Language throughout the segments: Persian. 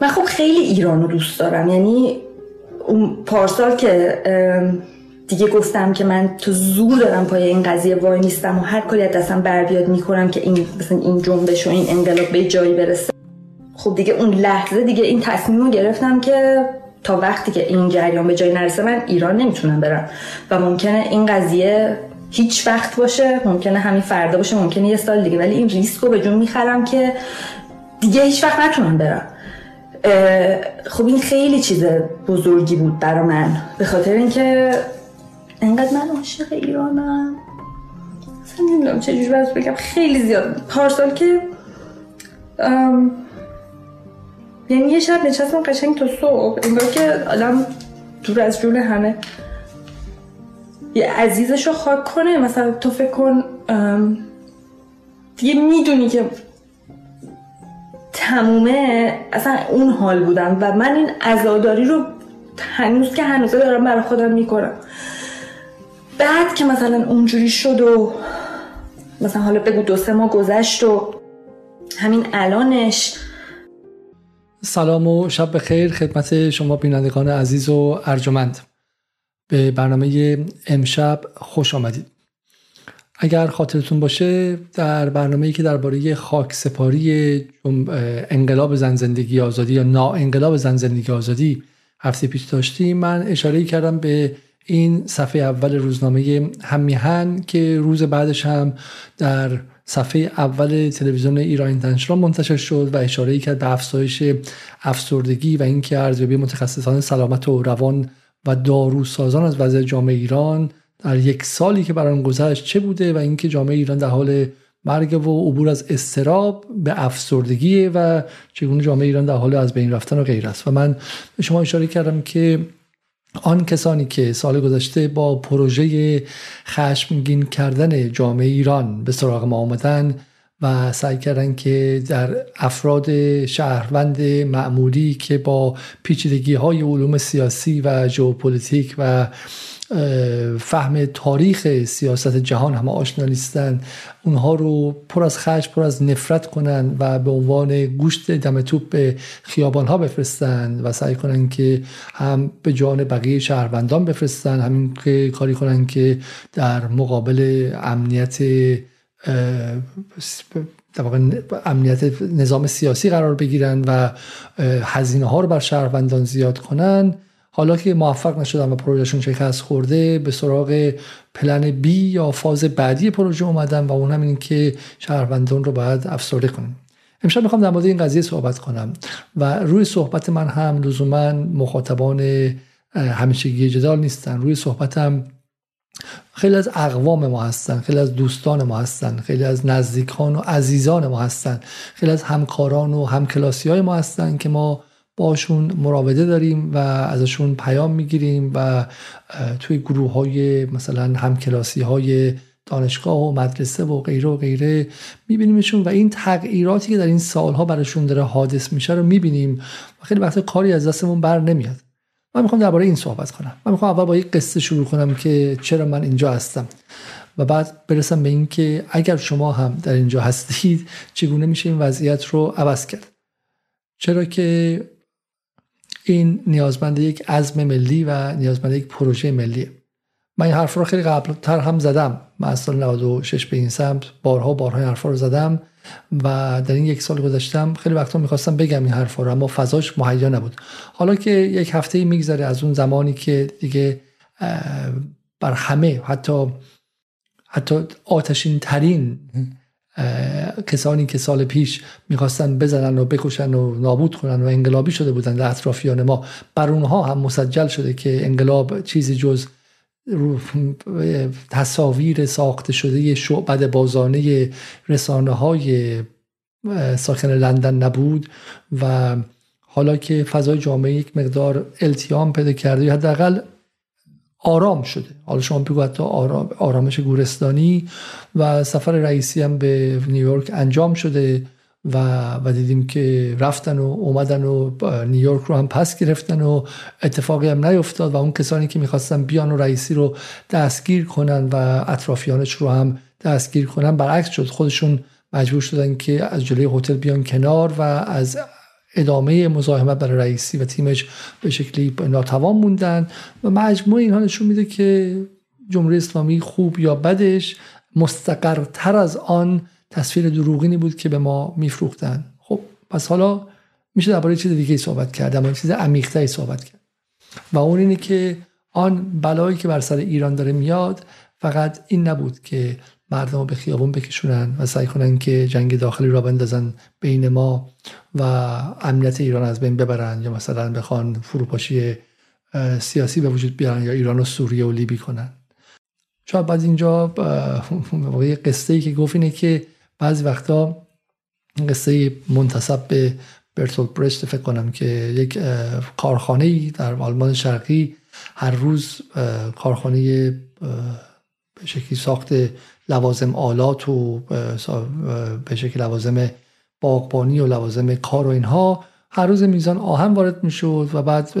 من خب خیلی ایران رو دوست دارم. یعنی اون پارسال که دیگه گفتم که من تو زور دارم پای این قضیه وای نیستم و هر کاری از دستم بر بیاد می‌کنم که این مثلا این جنبش و این انقلاب به جایی برسه. خب دیگه اون لحظه دیگه این تصمیم رو گرفتم که تا وقتی که این جریان به جایی نرسه من ایران نمی‌تونم برم. و ممکنه این قضیه هیچ وقت باشه ممکنه همین فردا باشه ممکنه یه سال دیگه ولی این ریسک رو به جون می‌خرم که دیگه هیچ وقت نتونم برم. خب این خیلی چیز بزرگی بود برا من به خاطر اینکه انقدر من عاشق ایرانم. اصلا نمی‌دونم چجوری باید بگم. خیلی زیاد. پارسال که یعنی یه شب نشستم قشنگ تا صبح انگار که آدم دور از جون همه یه عزیزش رو خاک کنه. مثلا تو فکر کن دیگه می‌دونی که تمومه اصلا اون حال بودم و من این ازاداری رو هنوز که هنوزه دارم برای خودم می‌کنم. بعد که مثلا اونجوری شد و مثلا حالا بگو دو سه ماه گذشت و همین الانش. سلام و شب بخیر خدمت شما بینندگان عزیز و ارجمند. به برنامه امشب خوش آمدید. اگر خاطرتون باشه در برنامه‌ای که درباره خاک سپاری انقلاب زن زندگی آزادی یا نا انقلاب زن زندگی آزادی هفته پیش داشتیم من اشاره کردم به این صفحه اول روزنامه همیهن که روز بعدش هم در صفحه اول تلویزیون ایران اینترنشنال منتشر شد و اشاره کرد به افزایش افسردگی و اینکه ارزیابی متخصصان سلامت و روان و داروسازان از وضع جامعه ایران در یک سالی که برای گذشت چه بوده و اینکه جامعه ایران در حال مرگ و عبور از استراب به افسردگی و چگونه جامعه ایران در حال از بین رفتن و غیر است. و من به شما اشاره کردم که آن کسانی که سال گذشته با پروژه خشمگین کردن جامعه ایران به سراغ ما آمدن و سعی کردن که در افراد شهروند معمولی که با پیچیدگی های علوم سیاسی و ژئوپلیتیک و فهم تاریخ سیاست جهان همه آشنا نیستن. اونها رو پر از خشم پر از نفرت کنن و به عنوان گوشت دم توپ به خیابان ها بفرستن و سعی کنن که هم به جان بقیه شهروندان بفرستن همین که کاری کنن که در مقابل امنیت امنیت نظام سیاسی قرار بگیرن و هزینه ها رو بر شهروندان زیاد کنن. حالا که موفق نشدن و پروژهشون شکست خورده به سراغ پلن بی یا فاز بعدی پروژه اومدن و اون هم این که شهروندان رو باید افسرده کنیم. امشب می‌خوام در مورد این قضیه صحبت کنم و روی صحبت من هم لزوما مخاطبان همیشگی جدال نیستن. روی صحبتم خیلی از اقوام ما هستن خیلی از دوستان ما هستن خیلی از نزدیکان و عزیزان ما هستن خیلی از همکاران و همکلاسی های ما هستن که ما باشون مراوده داریم و ازشون پیام می‌گیریم و توی گروه های مثلا همکلاسی های دانشگاه و مدرسه و غیره و غیره میبینیمشون و این تغییراتی که در این سالها براشون داره حادث میشه رو می‌بینیم و خیلی وقت کاری از دستمون بر نمیاد. من می‌خوام درباره این صحبت کنم. من می‌خوام اول با یک قصه شروع کنم که چرا من اینجا هستم و بعد برسم به اینکه اگر شما هم در اینجا هستید چگونه میشه این وضعیت رو عوض کرد. چرا که این نیازمند یک عزم ملی و نیازمند یک پروژه ملیه. من این حرف رو خیلی قبلتر هم زدم. من از سال 96 به این سمت بارها بارها این حرف رو زدم و در این یک سال گذاشتم خیلی وقتا می‌خواستم بگم این حرف رو اما فضاش مهیا نبود. حالا که یک هفته میگذره از اون زمانی که دیگه بر همه حتی حتی آتشین ترین کسانی که سال پیش می‌خواستن بزنن و بکشن و نابود کنن و انقلابی شده بودن در اطرافیان ما بر اونها هم مسجل شده که انقلاب چیزی جز تصاویر ساخته شده شعبد بازانه رسانه های ساکن لندن نبود و حالا که فضای جامعه یک مقدار التیام پیدا کرده یا حداقل آرام شده. حالا شما بگو حتی آرام، آرامش گورستانی و سفر رئیسی هم به نیویورک انجام شده و, و دیدیم که رفتن و اومدن و نیویورک رو هم پس گرفتن و اتفاقی هم نیفتاد و اون کسانی که می‌خواستن بیان و رئیسی رو دستگیر کنن و اطرافیانش رو هم دستگیر کنن برعکس شد. خودشون مجبور شدن که از جلوی هتل بیان کنار و از ادامه مزاحمت برای رئیسی و تیمش به شکلی ناتوان موندن و مجموع اینها نشون میده که جمهوری اسلامی خوب یا بدش مستقرتر از آن تصویر دروغینی بود که به ما میفروختن. خب پس حالا میشه درباره چیز دیگه صحبت کرد اما چیز عمیق‌تری صحبت کرد. و اون اینه که آن بلایی که بر سر ایران داره میاد فقط این نبود که مردم رو به خیابون بکشونن و سعی کنن که جنگ داخلی را بندازن بین ما و امنیت ایران از بین ببرن یا مثلا بخوان فروپاشی سیاسی به وجود بیارن یا ایران و سوریه و لیبی کنن. شاید بعد اینجا یه قصه ای که گفت اینه که بعضی وقتا قصه منتصب به برتول برشت فکر کنم که یک کارخانه در آلمان شرقی هر روز کارخانه به شکلی ساخت لوازم آلات و به شکل لوازم باغبانی و لوازم کار و اینها هر روز میزان آهن وارد می‌شد و بعد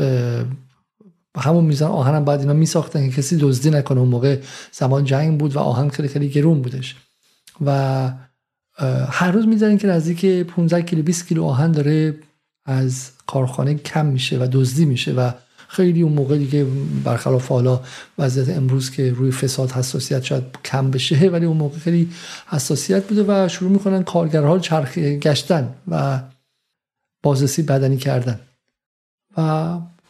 همون میزان آهن هم بعد اینا میساختن که کسی دزدی نکنه. اون موقع زمان جنگ بود و آهن خیلی خیلی گرون بودش. و هر روز می‌ذارن که نزدیک 15 کیلو 20 کیلو آهن داره از کارخانه کم میشه و دزدی میشه و خیلی اون موقع دیگه برخلاف حالا وضعیت امروز که روی فساد حساسیت شاید کم بشه ولی اون موقع خیلی حساسیت بوده و شروع می‌کنن کارگرها چرخ گشتن و بازرسی بدنی کردن. و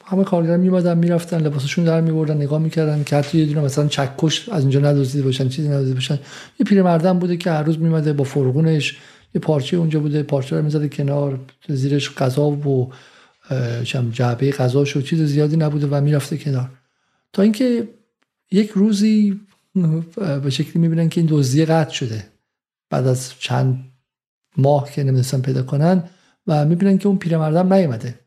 همه کارگران میمدن می‌رفتن لباسشون در میبردن نگاه می‌کردن که حتی یه دونه مثلا چکش از اینجا ندوزیده باشن چیزی ندوزیده باشن. یه پیرمردم بوده که هر روز میمده با فرغونش یه پارچه اونجا بوده پارچه رو می‌زده کنار زیرش غذا و جعبه غذاش و چیز زیادی نبوده و می‌رفته کنار. تا اینکه یک روزی به شکلی می‌بینن که این دزدی قطع شده. بعد از چند ماه که نمی‌دونستن پیدا کنن و می‌بینن که اون پیرمردم نیومده.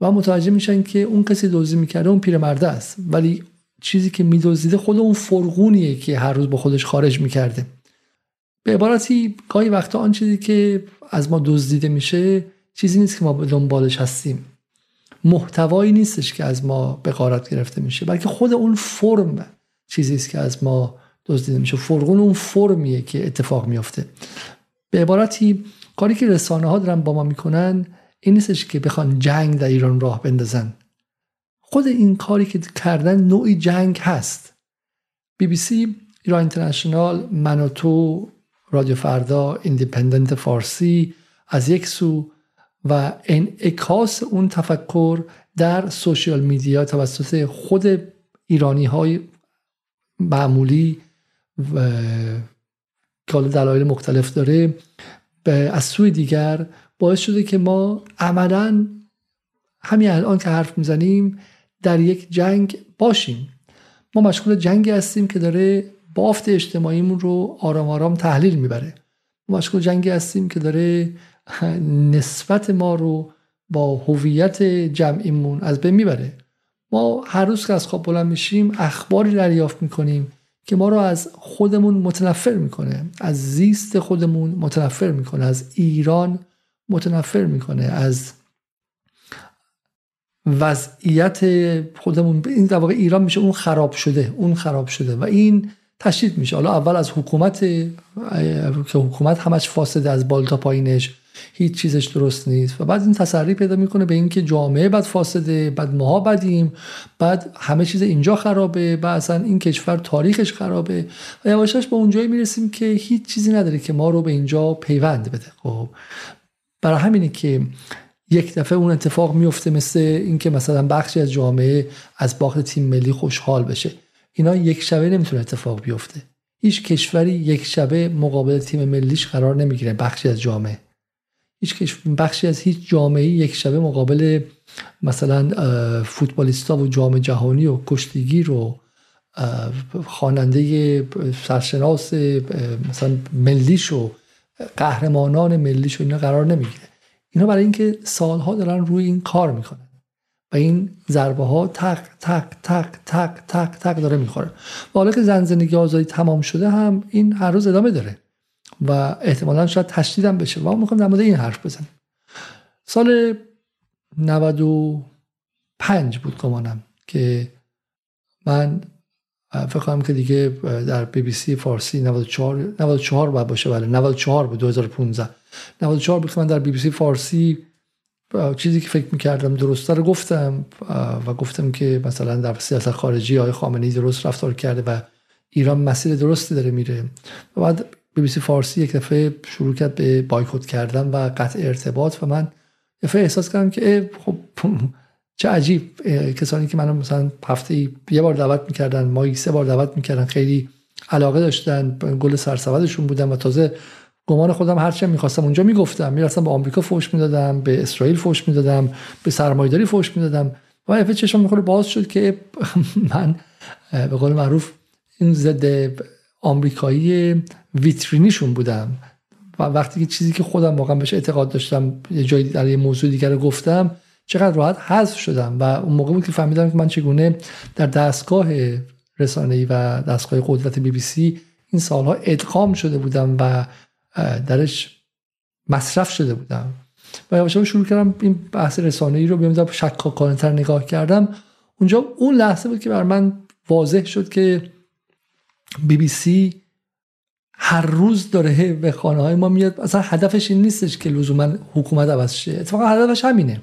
و متوجه میشن که اون کسی دزدی می‌کرده اون پیرمرده است. ولی چیزی که میدزدیده خود اون فرغونیه که هر روز با خودش خارج می‌کرده. به عبارتی گاهی وقتا آن چیزی که از ما دزدیده میشه چیزی نیست که ما دنبالش هستیم. محتوایی نیستش که از ما به غارت گرفته میشه بلکه خود اون فرم چیزی است که از ما دزدیده میشه. فرغون اون فرمیه که اتفاق میافته. به عبارتی کاری که رسانه ها دارن با ما می‌کنن این نیستش که بخوان جنگ در ایران راه بندازن. خود این کاری که کردن نوعی جنگ هست. بی بی سی ایران اینترنشنال منوتو رادیو فردا ایندیپندنت فارسی از یک سو و انعکاس اون تفکر در social media توسط خود ایرانی های معمولی و که دلایل مختلف داره از سوی دیگر باعث شده که ما عملا همین الان که حرف می‌زنیم در یک جنگ باشیم. ما مشغول جنگی هستیم که داره بافت اجتماعیمون رو آرام آرام تحلیل می‌بره. ما مشغول جنگی هستیم که داره نسبت ما رو با هویت جمعیمون از بین می‌بره. ما هر روز که از خواب بلند میشیم اخباری دریافت می‌کنیم که ما رو از خودمون متنفر می‌کنه. از زیست خودمون متنفر می‌کنه. از ایران متنفر می‌کنه. از وضعیت خودمون. این در واقع ایران میشه اون خراب شده اون خراب شده و این تشدید میشه. حالا اول از حکومت که حکومت همش فاسده از بالا تا پایینش. هیچ چیزش درست نیست. و بعد این تسری پیدا می‌کنه به اینکه جامعه بد فاسده بعد ماها بدیم بعد همه چیز اینجا خرابه بعد اصلا این کشور تاریخش خرابه. و یواشاش به اونجایی می‌رسیم که هیچ چیزی نداره که ما رو به اینجا پیوند بده. خب برای همینه که یک دفعه اون اتفاق میفته مثل اینکه مثلا بخشی از جامعه از باخت تیم ملی خوشحال بشه. اینا یک شبه نمی‌تونه اتفاق بیفته. هیچ کشوری یک شبه مقابل تیم ملیش قرار نمی‌گیره بخشی از جامعه. هیچ بخشی از هیچ جامعه یک شبه مقابل مثلا فوتبالیستا و جام جهانی و کشتیگیر و خواننده سرشناس مثلا ملیش و قهرمانان ملیش و اینا قرار نمی‌گیره. اینا برای اینکه سالها دارن روی این کار می‌کنن و این ضربه ها تق تق تق تق تق تق داره می‌خوره. و حالا که زن زندگی آزادی تمام شده هم این هر روز ادامه داره. و احتمالا شاید تشدیدم بشه. و ما می‌خوام در مورد این حرف بزنیم. سال 95 بود گمانم که من فکر کنم که دیگه در بی بی سی فارسی 94 94 باید باشه. بله 94 بود 2015 94 بود که من در بی بی سی فارسی چیزی که فکر می‌کردم درسته رو گفتم و گفتم که مثلا در سیاست خارجی های خامنه‌ای درست رفتار کرده و ایران مسیر درستی داره میره. و بعد بی بی سی فارسی یک دفعه شروع کرد به بایکوت کردن و قطع ارتباط و من دفعه احساس کردم که خب چه عجیب کسانی که منو مثلا هفته یه بار دعوت می‌کردن مایی سه بار دعوت می‌کردن خیلی علاقه داشتن گل سرسودشون بودن و تازه گمان خودم هرچه می‌خواستم اونجا می‌گفتم. می‌رفتم به آمریکا فوش می‌دادم به اسرائیل فوش می‌دادم به سرمایداری فوش می‌دادم. و یه چشم می‌خوره باز شد که من به قول معروف این ضد آمریکایی ویترینیشون بودم و وقتی که چیزی که خودم واقعا بهش اعتقاد داشتم یه جایی در یه موضوع دیگر گفتم چقدر راحت حذف شدم. و اون موقع بود که فهمیدم که من چگونه در دستگاه رسانه‌ای و دستگاه قدرت بی بی سی این سالها ادغام شده بودم و درش مصرف شده بودم. و یواش شروع کردم این بحث رسانه ای رو بیام شکاکانه تر نگاه کردم. اونجا اون لحظه بود که بر من واضح شد که بی بی سی هر روز داره به خانه های ما میاد. اصلا هدفش این نیستش که لزوما حکومت عوض شه. اتفاقا هدفش همینه.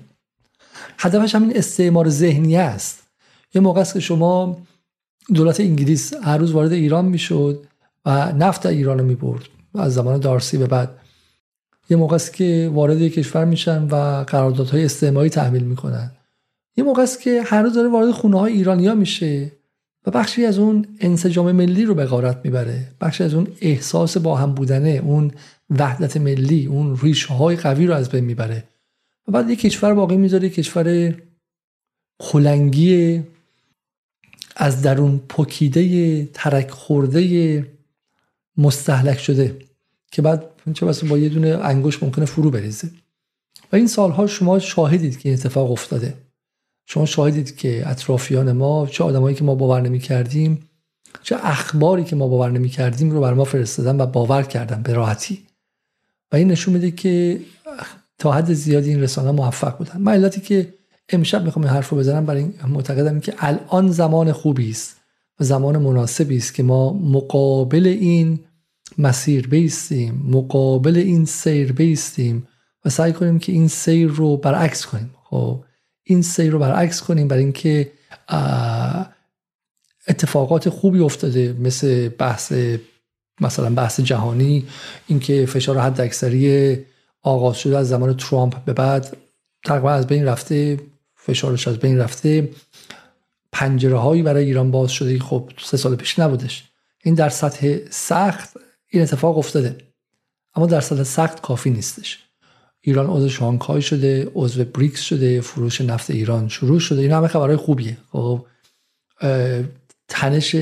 هدفش همین استعمار ذهنی است. یه موقع است که شما دولت انگلیس هر روز وارد ایران می‌شد و نفت ایران رو می‌برد از زمان دارسی به بعد. یه موقع است که وارد کشور میشن و قراردادهای استعماری تحمیل می‌کنن. یه موقع است که هر روز داره وارد خونه های ایرانیا میشه. و بخشی از اون انسجام ملی رو به غارت می‌بره. بخشی از اون احساس با هم بودنه اون وحدت ملی اون ریشه های قوی رو از بین می‌بره. و بعد یه کشور باقی می‌ذاره کشور خلنگی از درون پکیده ترک خورده مستحلک شده. که بعد چه با یه دونه انگوش ممکنه فرو بریزه. و این سالها شما شاهدید که این اتفاق افتاده. شما شاهدید که اطرافیان ما چه آدمایی که ما باور نمی کردیم چه اخباری که ما باور نمی کردیم رو بر ما فرستادن و باور کردن به راحتی. و این نشون میده که تا حد زیادی این رسانه موفق بودن. من علتی که امشب می‌خوام این حرف رو بزنم برای این معتقدم که الان زمان خوبی است و زمان مناسبی است که ما مقابل این مسیر بیستیم مقابل این سیر بیستیم و سعی کنیم که این سیر رو برعکس کنیم. خب این سیر رو برعکس کنیم برای اینکه اتفاقات خوبی افتاده مثل بحث مثلا بحث جهانی اینکه فشار حد اکثری آغاز شده از زمان ترامپ به بعد. تقریبا از بین رفته فشارش از بین رفته. پنجره هایی برای ایران باز شده. خب سه سال پیش نبودش. این در سطح سخت این اتفاق افتاده. اما در سطح سخت کافی نیستش. ایران عضو شانگهای شده عضو بریکس شده فروش نفت ایران شروع شده. این همه خبرهای خوبیه. خب تنش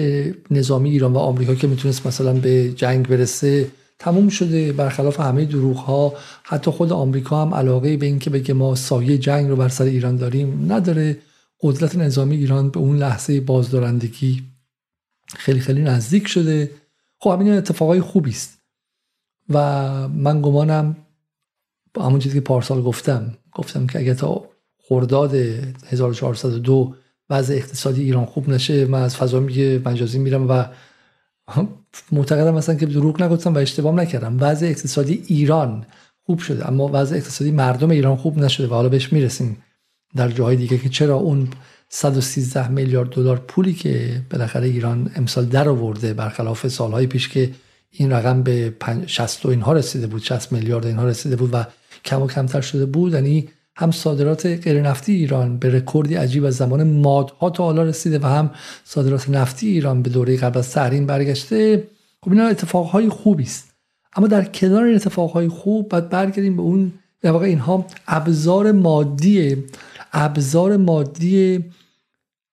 نظامی ایران و آمریکا که می‌تونست مثلا به جنگ برسه تموم شده. برخلاف همه دروغ ها حتی خود آمریکا هم علاقه به اینکه بگه ما سایه جنگ رو بر سر ایران داریم نداره. قدرت نظامی ایران به اون لحظه بازدارندگی خیلی خیلی نزدیک شده. خب همین اتفاقای خوبی است و من گمانم با همون چیزی که پارسال گفتم گفتم که اگه تا خرداد 1402 وضع اقتصادی ایران خوب نشه من از فضا میگه مجازی میرم و معتقدم مثلا که دروغ نگفتم و اشتباه نکردم. وضع اقتصادی ایران خوب شده اما وضع اقتصادی مردم ایران خوب نشده و حالا بهش می‌رسیم. در جاهای دیگه که چرا اون 113 میلیارد دلار پولی که بالاخره ایران امسال در آورده برخلاف سالهای پیش که این رقم به 60 و اینها رسیده بود 60 میلیارد اینها رسیده بود و کم و کمتر شده بود یعنی هم صادرات غیر نفتی ایران به رکوردی عجیب از زمان مادها تا حالا رسیده و هم صادرات نفتی ایران به دوره قبل از تحریم برگشته. خب اینا اتفاقهای خوبی است. اما در کنار این اتفاقهای خوب باید برگردیم به اون در واقع اینها ابزار مادی ابزار مادی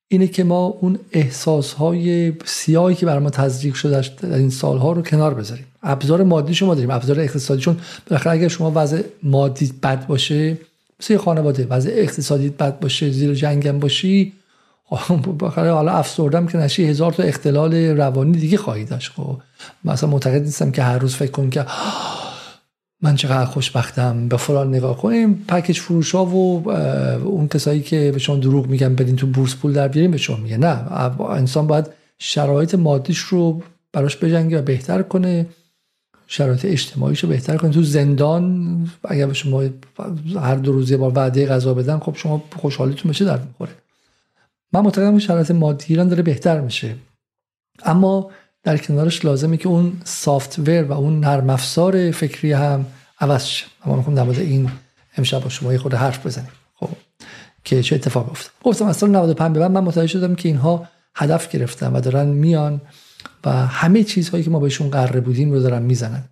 اینه که ما اون احساسهای سیاهی که بر ما تزریق شده در این سالها رو کنار بذاریم. ابزار مادی شما داریم ابزار اقتصادی چون بالاخره اگر شما وضع مادی بد باشه مثل خانواده وضع اقتصادی بد باشه زیر جنگم باشی بالاخره حالا افسردم که نشی هزار تا اختلال روانی دیگه خواهی داشت خب. مثلا معتقد نیستم که هر روز فکر کنم که من چقدر خوشبختم. به فلان نگاه کنیم پکیج فروش ها و اون کسایی که به شما دروغ میگن بدین تو بورس پول در بیاریم به شما میگه نه انسان باید شرایط مادیش رو براش بجنگه و بهتر کنه. شرایط اجتماعیش رو بهتر کنید تو زندان اگر به شما هر دو روز یه بار وعده غذا بدن خب شما خوشحالیتون بشه در می‌خوره. من معتقدم شرایط مادی ایران داره بهتر میشه. اما در کنارش لازمه که اون سافتور و اون نرم افزار فکری هم عوض شه. اما می‌خوام در این امشب با شما یه خود حرف بزنیم. خب که چه اتفاق افتاد. گفتم از سال 95 به بعد من متوجه شدم که اینها هدف گرفتن و دارن میان و همه چیزهایی که ما بهشون قراره بودیم رو دارن می‌زنن.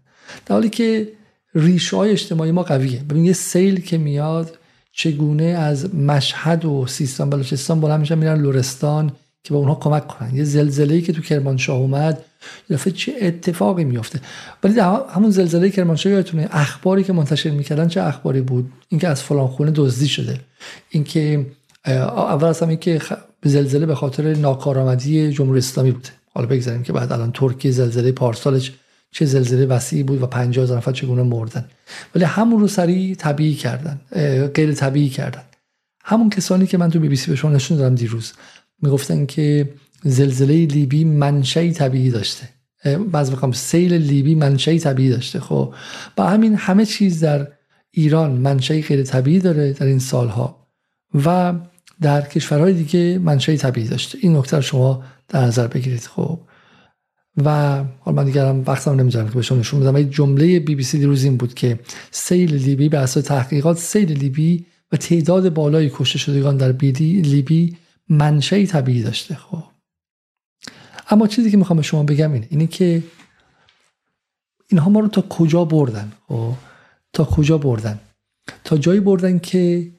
در حالی که ریشه های اجتماعی ما قویه. ببین یه سیل که میاد چگونه از مشهد و سیستان بلوچستان بالا میشن میرن لورستان که به اونها کمک کنن. یه زلزله‌ای که تو کرمانشاه اومد دفعه چه اتفاقی میفته ولی همون زلزله کرمانشاه یادتونه اخباری که منتشر می‌کردن چه اخباری بود؟ اینکه از فلان خونه دزدی شده. اینکه اول از همه که زلزله به خاطر ناکارآمدی جمهوری اسلامی بوده حالا بگذاریم که بعد الان ترکیه زلزله پارسالش چه زلزله وسیعی بود و 50 هزار نفر چگونه مردن. ولی همون رو سریع طبیعی کردن غیر طبیعی کردن. همون کسانی که من تو بی بی سی به نشون دادم دیروز. می‌گفتن که زلزله لیبی منشأی طبیعی داشته. بعض می‌خوام سیل لیبی منشأی طبیعی داشته. خب با همین همه چیز در ایران منشأی غیر طبیعی داره در این سالها و در کشورهای دیگه منشأی طبیعی داشته. این نکته شما در نظر بگیرید. خب و حالا من دیگرم وقتم نمی‌ذارم که بهشون نشون بدم. جمله بی بی سی دیروز این بود که سیل لیبی به اساس تحقیقات سیل لیبی و تعداد بالای کشته شدگان در لیبی منشأی طبیعی داشته خب. اما چیزی که می‌خوام به شما بگم اینه اینه که اینها ما رو تا کجا بردن خب؟ تا کجا بردن؟ تا جایی بردن که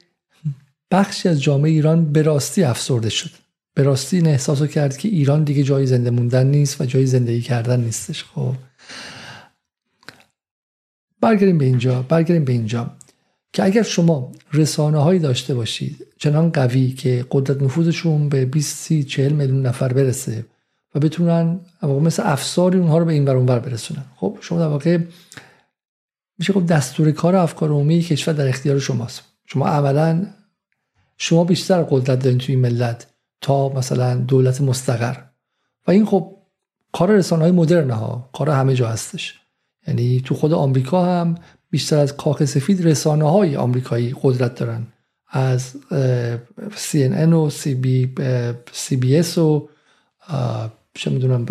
بخشی از جامعه ایران به راستی افسرده شد. به راستی این احساس رو کرد که ایران دیگه جای زنده موندن نیست و جای زندگی کردن نیستش خب. برگردیم به اینجا برگردیم به اینجا. که اگر شما رسانه هایی داشته باشید چنان قوی که قدرت نفوذشون به 20 30 40 میلیون نفر برسه و بتونن مثل افساری اونها رو به این ور برسونن. خب شما در واقع میشه گفت دستور کار افکار عمومی کشور در اختیار شماست. شما اولا شما بیشتر قدرت دارین توی ملت تا مثلا دولت مستقر. و این خب کار رسانه های مدرن ها کار همه جا هستش. یعنی تو خود آمریکا هم بیشتر از کاخ سفید رسانه های آمریکایی قدرت دارن. از CNN و CBS و چه می‌دونم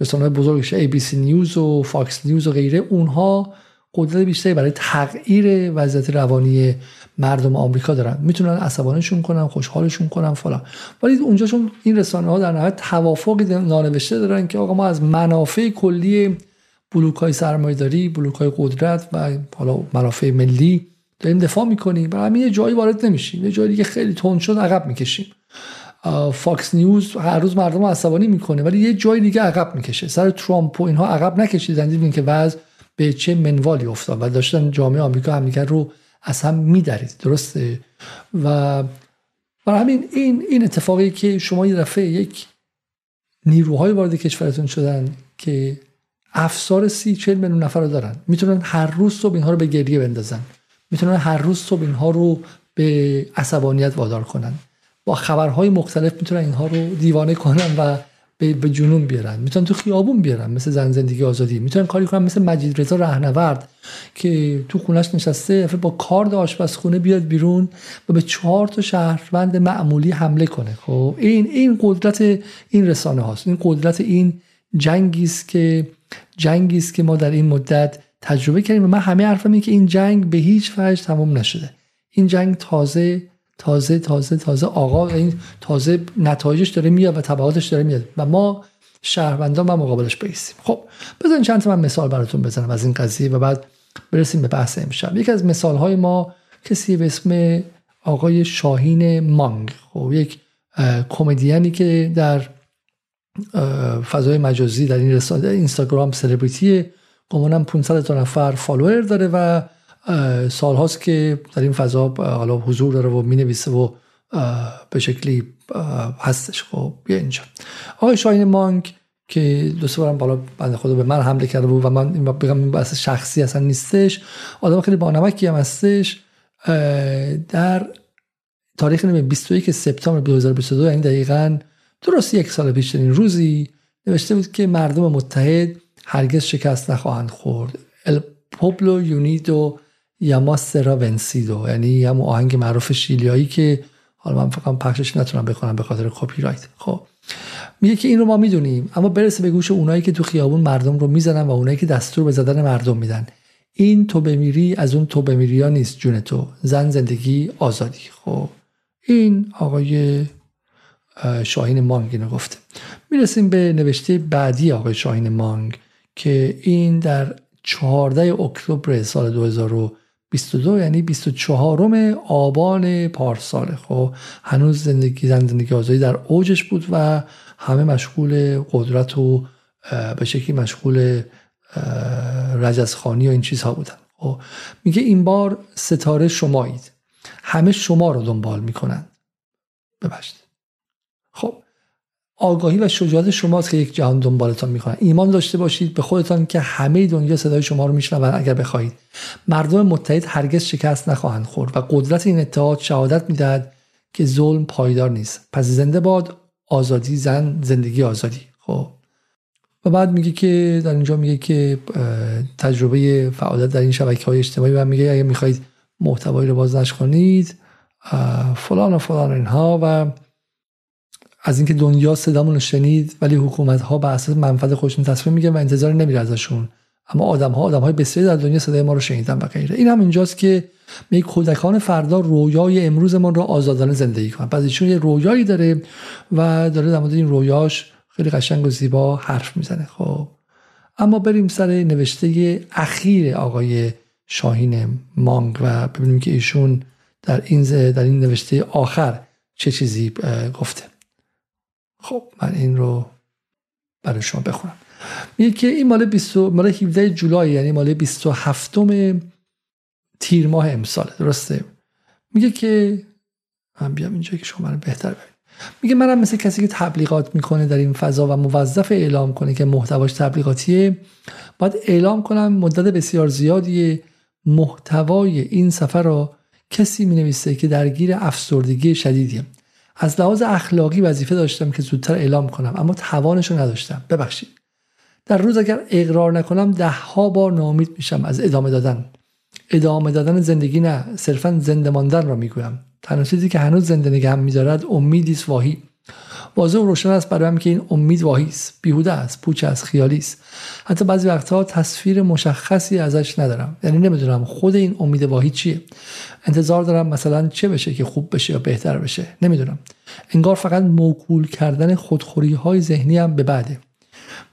رسانه بزرگش ABC News و فاکس نیوز و غیره. اونها قدرت بیشتری برای تغییر وضعیت روانی مردم آمریکا دارن. می‌تونن عصبانشون کنن خوشحالشون کنن فلان. ولی اونجا چون این رسانه ها در نهایت توافقی نانوشته دارن که آقا ما از منافع کلی بلوک های سرمایه‌داری بلوک های قدرت و حالا منافع ملی داریم دفاع می‌کنیم برای همین یه جایی وارد نمیشیم. یه جایی که خیلی تند شد عقب می‌کشیم. فاکس نیوز هر روز مردم عصبانی می‌کنه ولی یه جای دیگه عقب می‌کشه. سر ترامپ و اینها عقب نکشیدن دیدین که وضع به چه منوالی افتاد و داشتن جامعه آمریکا همدیگر رو از هم میدرید. درسته؟ و برای همین این این اتفاقی که شما یه دفعه یک نیروهای وارد کشورتون شدن که افسار سی چل میلیون نفر رو دارن. می‌تونن هر روز صبح اینها رو به گریه بندازن. می‌تونن هر روز صبح اینها رو به عصبانیت وادار کنن. با خبرهای مختلف می‌تونن اینها رو دیوانه کنن و به جنون بیارن. می‌تونن تو خیابون بیارن مثل زن زندگی آزادی. می‌تونن کاری کنن مثل مجید رضا رهنورد که تو خونش نشسته با کارد آشپزخونه بیاد بیرون و به چهار تا شهروند معمولی حمله کنه. خب این این قدرت این رسانه هاست. این قدرت این جنگی است که جنگی است که ما در این مدت تجربه کردیم و من همه حرفم اینه که این جنگ به هیچ وجه تمام نشده. این جنگ تازه تازه تازه تازه آقا این تازه نتایجش داره میاد و تبعاتش داره میاد و ما شهروندان و مقابلش بیستیم خب بزنین چند تا من مثال براتون بزنم از این قضیه و بعد برسیم به بحث امشب. یکی از مثال های ما کسی به اسم آقای شاهین مانگ. خب یک کمدیانی که در فضای مجازی در این رسانه اینستاگرام سلبریتی گمانم 500 تا نفر فالوور داره و سالهاست که در این فضا حالا حضور داره و می‌نویسه و به شکلی هستش. خب بیا اینجا. آقای شاهین مانک که دو سه بارم بالا بنده خدا به من حمله کرده بود و من بگم این بحث شخصی اصلا نیستش. آدم خیلی بانمکی هم هستش. در تاریخ 21 سپتامبر 2022 یعنی دقیقا درست یک سال پیش این روزی نوشته بود که مردم متحد هرگز شکست نخواهند خورد. ال پوبلو یونیدو یاما سرا ونسیدو یعنی همون آهنگ معروف شیلیایی که حالا من فقط پخشش نتونم بخونم به خاطر کپی رایت خب میگه که این رو ما می‌دونیم اما برسه به گوش اونایی که تو خیابون مردم رو می‌زنن و اونایی که دستور به زدن مردم میدن. این تو بمیری از اون تو بمیری ها نیست جون تو. زن زندگی آزادی. خب این آقای شاهین مانگ اینو گفته. می‌رسیم به نوشته بعدی آقای شاهین مانگ که این در 14 اکتبر سال 2022 یعنی 24 آبان پارساله. خب هنوز زندگی زندگی آزادی در اوجش بود و همه مشغول قدرت و به شکلی مشغول رجزخانی و این چیزها بودن. خب میگه این بار ستاره شمایید. همه شما رو دنبال می‌کنن. ببخشید. آگاهی و شجاعت شماست که یک جهان دنبالتان می‌کنن. ایمان داشته باشید به خودتان که همه دنیا صدای شما رو میشنون اگر بخواهید. مردم متحد هرگز شکست نخواهند خورد و قدرت این اتحاد شهادت می‌دهد که ظلم پایدار نیست. پس زنده باد آزادی زن زندگی آزادی. خب. و بعد میگه که در اینجا میگه که تجربه فعالیت در این شبکه های اجتماعی و میگه اگه می‌خواهید محتوایی رو بازنش کنید فلان و فلان اینها و از اینکه دنیا صدامون رو شنید ولی حکومت ها به اساس منفعت خودشون تصمیم میگن و انتظار نمیره ازشون. اما آدم ها آدم های بسیاری در دنیا صدای ما رو شنیدن و غیره. این هم اینجاست که می کودکان فردا رویای امروزمان رو آزادانه زندگی کنن. پس ایشون یه رویایی داره و داره در مورد این رویاش خیلی قشنگ و زیبا حرف می‌زنه. خب. اما بریم سر نوشته اخیر آقای شاهین مانگ و ببینیم که ایشون در این در این نوشته آخر چه چیزی گفته. خب من این رو برای شما بخونم. میگه که این مال 20 مال 17 جولای یعنی مال 27 تیر ماه امسال درسته؟ میگه که من بیام اینجا که شما رو بهتر ببینید. میگه منم مثل کسی که تبلیغات می‌کنه در این فضا و موظف اعلام کنه که محتواش تبلیغاتیه باید اعلام کنم مدت بسیار زیادی محتوای این سفر رو کسی می نویسه که درگیر افسردگی شدیدیه از لحاظ اخلاقی وظیفه داشتم که زودتر اعلام کنم اما توانش رو نداشتم. ببخشید. در روز اگر اقرار نکنم ده ها بار ناامید میشم از ادامه دادن. ادامه دادن زندگی نه صرفا زنده ماندن را می‌گویم. تنها چیزی که هنوز زنده نگهم میدارد امیدی است واهی. واضح و روشن است برایم که این امید واهی است. بیهوده است پوچ است خیالی است. حتی بعضی وقتها تصویر مشخصی ازش ندارم. یعنی نمی‌دونم خود این امید واهی چیه. انتظار دارم مثلا چه بشه که خوب بشه یا بهتر بشه. نمی‌دونم. انگار فقط موکول کردن خودخوری های ذهنی هم به بعده.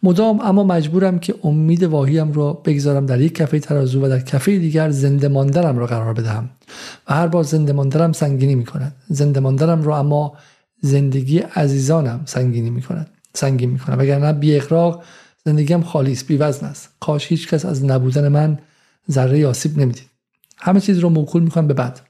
مدام اما مجبورم که امید واهیم را بگذارم در یک کفه ترازو و در کفه دیگر زنده ماندنم را قرار بدهم. و هر بار زنده ماندنم سنگینی می کند زنده ماندنم را اما زندگی عزیزانم سنگینی می کند سنگین می کند وگرنه بی اقراق زندگیم خالی است بی وزن است. کاش هیچ کس از نبودن من ذره آسیب نمی‌دید. همه چیز رو موکول می‌کنم به بعد.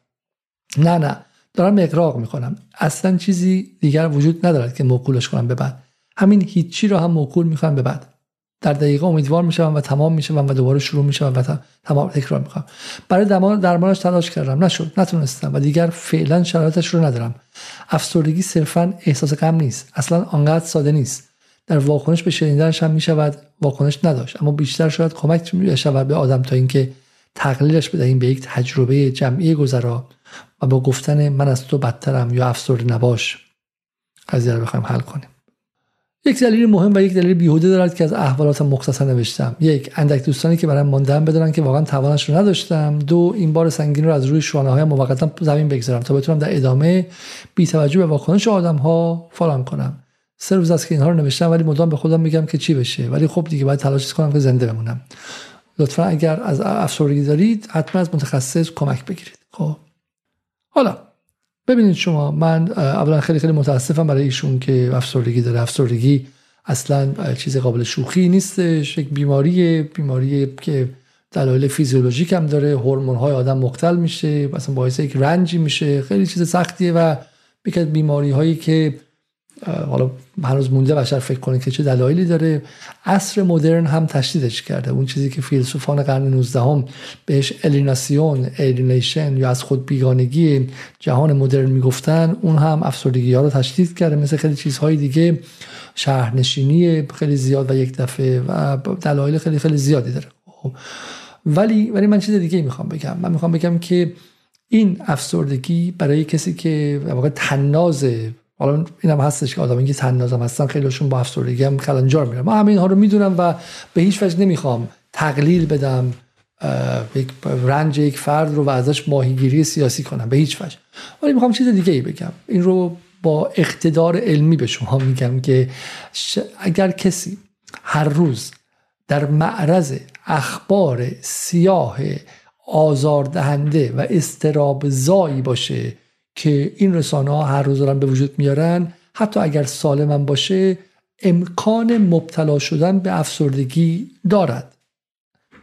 نه نه. دارم اقراق می‌کنم اصلا چیزی دیگر وجود ندارد که موکولش کنم به بعد. همین هیچی رو هم موکول می‌خوام به بعد. در دقیقه امیدوار میشم و تمام میشم و دوباره شروع میشم و تمام تکرار می‌خوام. برای درمانش تلاش کردم. نشد. نتونستم و دیگر فعلا شرایطش رو ندارم. افسردگی صرفا احساس غم نیست. اصلا آنقدر ساده نیست. در واکنش به شنیدنش هم می‌شود. واکنش نداشت. اما بیشتر شاید کمک شود به آدم تا اینکه تقلیلش بدهیم به یک تجربه جمعی گذرا و با گفتن من از تو بدترم یا افسرده نباش. قضیه رو بخوایم حل کنیم. یک دلیل مهم و یک دلیل بیهوده دارد که از احوالات مختصر نوشتم. یک اندک دوستانی که برایم ماندن بدونن که واقعا توانش رو نداشتم. دو این بار سنگین رو از روی شوانه های موقتا زمین بگذارم تا بتونم در ادامه بی توجه به واکنش آدم ها فلان کنم. سه روز است که اینها رو نوشتم ولی مدام به خودم میگم که چی بشه. ولی خب دیگه باید تلاش کنم که زنده بمونم. لطفا اگر از افسردگی دارید حتما از متخصص کمک بگیرید. خب. حالا ببینید شما من اولا خیلی خیلی متاسفم برای ایشون که افسردگی داره. افسردگی اصلا چیز قابل شوخی نیستش یک بیماری بیماری که دلایل فیزیولوژیک هم داره هورمون های آدم مختل میشه مثلا باعث یک رنجی میشه خیلی چیز سختیه و یکی بیماری هایی که حالا هنوز مونده بشر فکر کنه که چه دلایلی داره. عصر مدرن هم تشدیدش کرده. اون چیزی که فیلسوفان قرن 19 هم بهش الیناسیون الینیشن یا از خود بیگانگی جهان مدرن می‌گفتن اون هم افسردگی ها رو تشدید کرده. مثل خیلی چیزهای دیگه شهرنشینی خیلی زیاد و یک دفعه و دلایل خیلی خیلی زیادی داره. خب، ولی ولی من چیز دیگه می‌خوام بگم. من می‌خوام بگم که این افسردگی برای کسی که واقع تنازه حالا اینم هستش که آدم که تنازم هستن خیلیشون با افسردگی هم کلنجار میرن. ما همه اینها رو می‌دونم و به هیچ وجه نمی‌خوام تقلیل بدم یک رنج یک فرد رو و ازش ماهیگیری سیاسی کنم به هیچ وجه. ولی می‌خوام چیز دیگه ای بگم. این رو با اقتدار علمی به شما میگم که اگر کسی هر روز در معرض اخبار سیاه آزاردهنده و استراب زایی باشه که این رسانه ها هر روز دارن به وجود میارن. حتی اگر سالم باشه امکان مبتلا شدن به افسردگی دارد.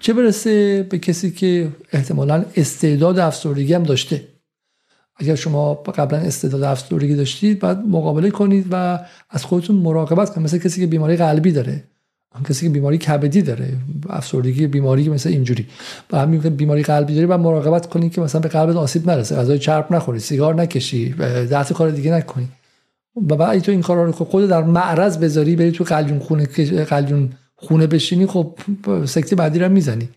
چه برسه به کسی که احتمالا استعداد افسردگی هم داشته؟ اگر شما قبلا استعداد افسردگی داشتید باید مقابله کنید و از خودتون مراقبت کنید. مثل کسی که بیماری قلبی داره. کسی که بیماری کبدی داره افسردگی بیماری مثل اینجوری. با همین بیماری قلبی داری و مراقبت کنی که مثلا به قلبت آسیب نرسه غذای چرب نخوری سیگار نکشی ده کار دیگه نکنی. و بعد تو این کارا رو خود در معرض بذاری بری تو قلیون خونه قلیون خونه بشینی خب سکته بعدی رو می‌زنی.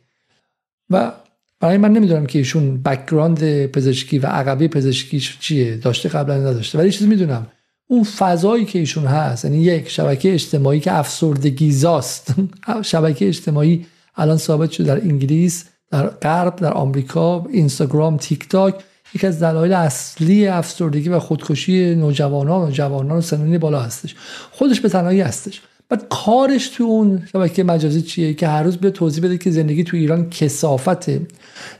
و برای من نمی‌دونم که ایشون background پزشکی و عقبه پزشکی چیه داشته قبلا نداشته ولی چیزی می‌دونم. اون فضایی که ایشون هست یعنی یک شبکه اجتماعی که افسردگی زاست شبکه اجتماعی الان ثابت شده در انگلیس در غرب در آمریکا اینستاگرام تیک تاک یکی از دلایل اصلی افسردگی و خودکشی نوجوانان و جوانان سنین بالا هستش. خودش به تنهایی هستش. بعد کارش تو اون شبکه مجازی چیه؟ که هر روز به توضیح بده که زندگی تو ایران کسافته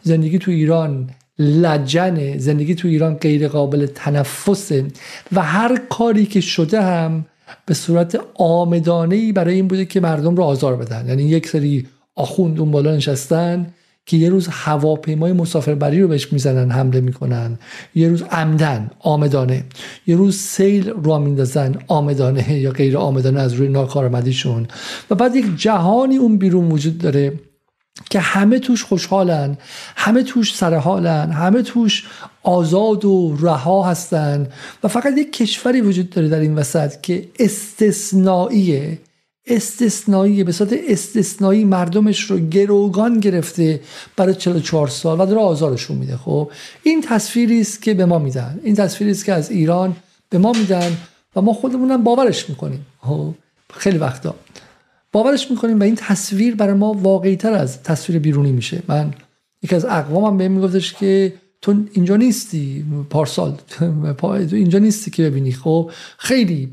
زندگی تو ایران لجنه زندگی تو ایران غیر قابل تنفسه و هر کاری که شده هم به صورت آمدانه برای این بوده که مردم رو آزار بدن. یعنی یک سری آخوند اون بالا نشستن که یه روز هواپیمای مسافربری رو بهش می‌زنن حمله می‌کنن. یه روز عمدن آمدانه. یه روز سیل رو میندازن آمدانه یا غیر آمدانه از روی ناکارآمدیشون. و بعد یک جهانی اون بیرون وجود داره. که همه توش خوشحالن همه توش سرحالن همه توش آزاد و رها هستن و فقط یک کشوری وجود داره در این وسط که استثنائیه. استثنایی به صورت استثنایی مردمش رو گروگان گرفته برای 44 سال و داره آزارشون میده. خب این تصویری است که به ما میدن. این تصویری است که از ایران به ما میدن و ما خودمونم باورش می‌کنیم. خب خیلی وقتا. باورش می‌کنیم و این تصویر برای ما واقعی تر از تصویر بیرونی میشه. من یکی از اقوامم بهم میگفتش که تو اینجا نیستی پارسال. تو اینجا نیستی که ببینی. خب خیلی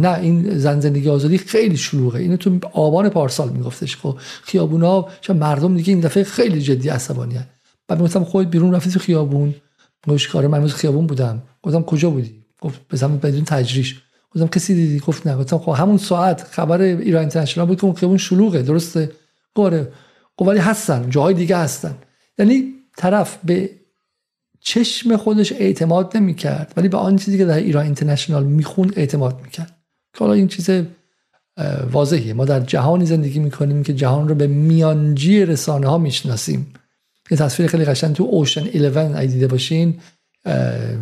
نه این زن زندگی آزادی خیلی شلوغه. اینو تو آبان پارسال میگفتش. خب خیابونا چون مردم دیگه این دفعه خیلی جدی عصبانی هست بعد می‌گفتم خود بیرون رفتی تو خیابون؟ گوش کار من خیابون بودم. گفتم کجا بودی؟ گفت بزن بدون تجریش. گفتم کسی دیدی؟ گفت نه. گفتم خب همون ساعت خبر ایران اینترنشنال بود که اون خیابون شلوغه. درسته؟ گوره خب ولی هستن. جاهای دیگه هستن. یعنی طرف به چشم خودش اعتماد نمی‌کرد. ولی به آن چیزی که در ایران اینترنشنال می‌خوند اعتماد می‌کرد. که حالا این چیز واضحیه. ما در جهانی زندگی می‌کنیم که جهان رو به میانجی رسانه ها می‌شناسیم. یه تصویر خیلی قشنگ تو اوشن 11 ای دیده باشین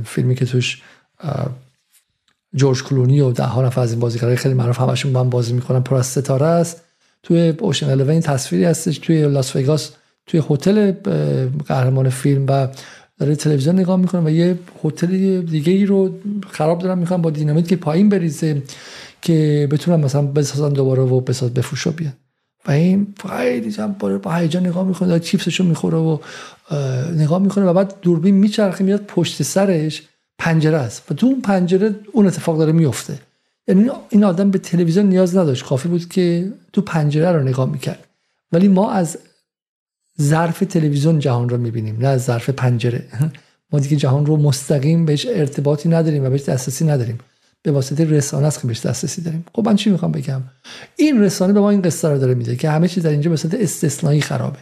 فیلمی که توش جورج کلونی و ده ها نفر از این بازیگرای خیلی معروف همشون با هم بازی می‌کنن. پر از ستاره است. توی اوشن 11 این تصویری هستش. توی لاس وگاس توی هتل قهرمان فیلم و داره تلویزیون نگاه می‌کنه و یه هتل دیگه ای رو خراب دارن می‌کنن با دینامیت که پایین بریزه که بتونن مثلا بسازن دوباره و بساز بفروشا بیان. و این خیلی با هیجان نگاه می‌کنه چیپسشو می‌خوره و نگاه می‌کنه و بعد دوربین میچرخه میاد پشت سرش پنجره است. و تو اون پنجره اون اتفاق داره میفته. یعنی این آدم به تلویزیون نیاز نداشت. کافی بود که تو پنجره رو نگاه می‌کرد. ولی ما از ظرف تلویزیون جهان رو می‌بینیم نه از ظرف پنجره. ما دیگه جهان رو مستقیم بهش ارتباطی نداریم و بهش دسترسی نداریم. به واسطه رسانه است که بهش دسترسی داریم. خب من چی می‌خوام بگم؟ این رسانه به ما این قصه رو داره میده که همه چیز در اینجا به صورت استثنایی خرابه.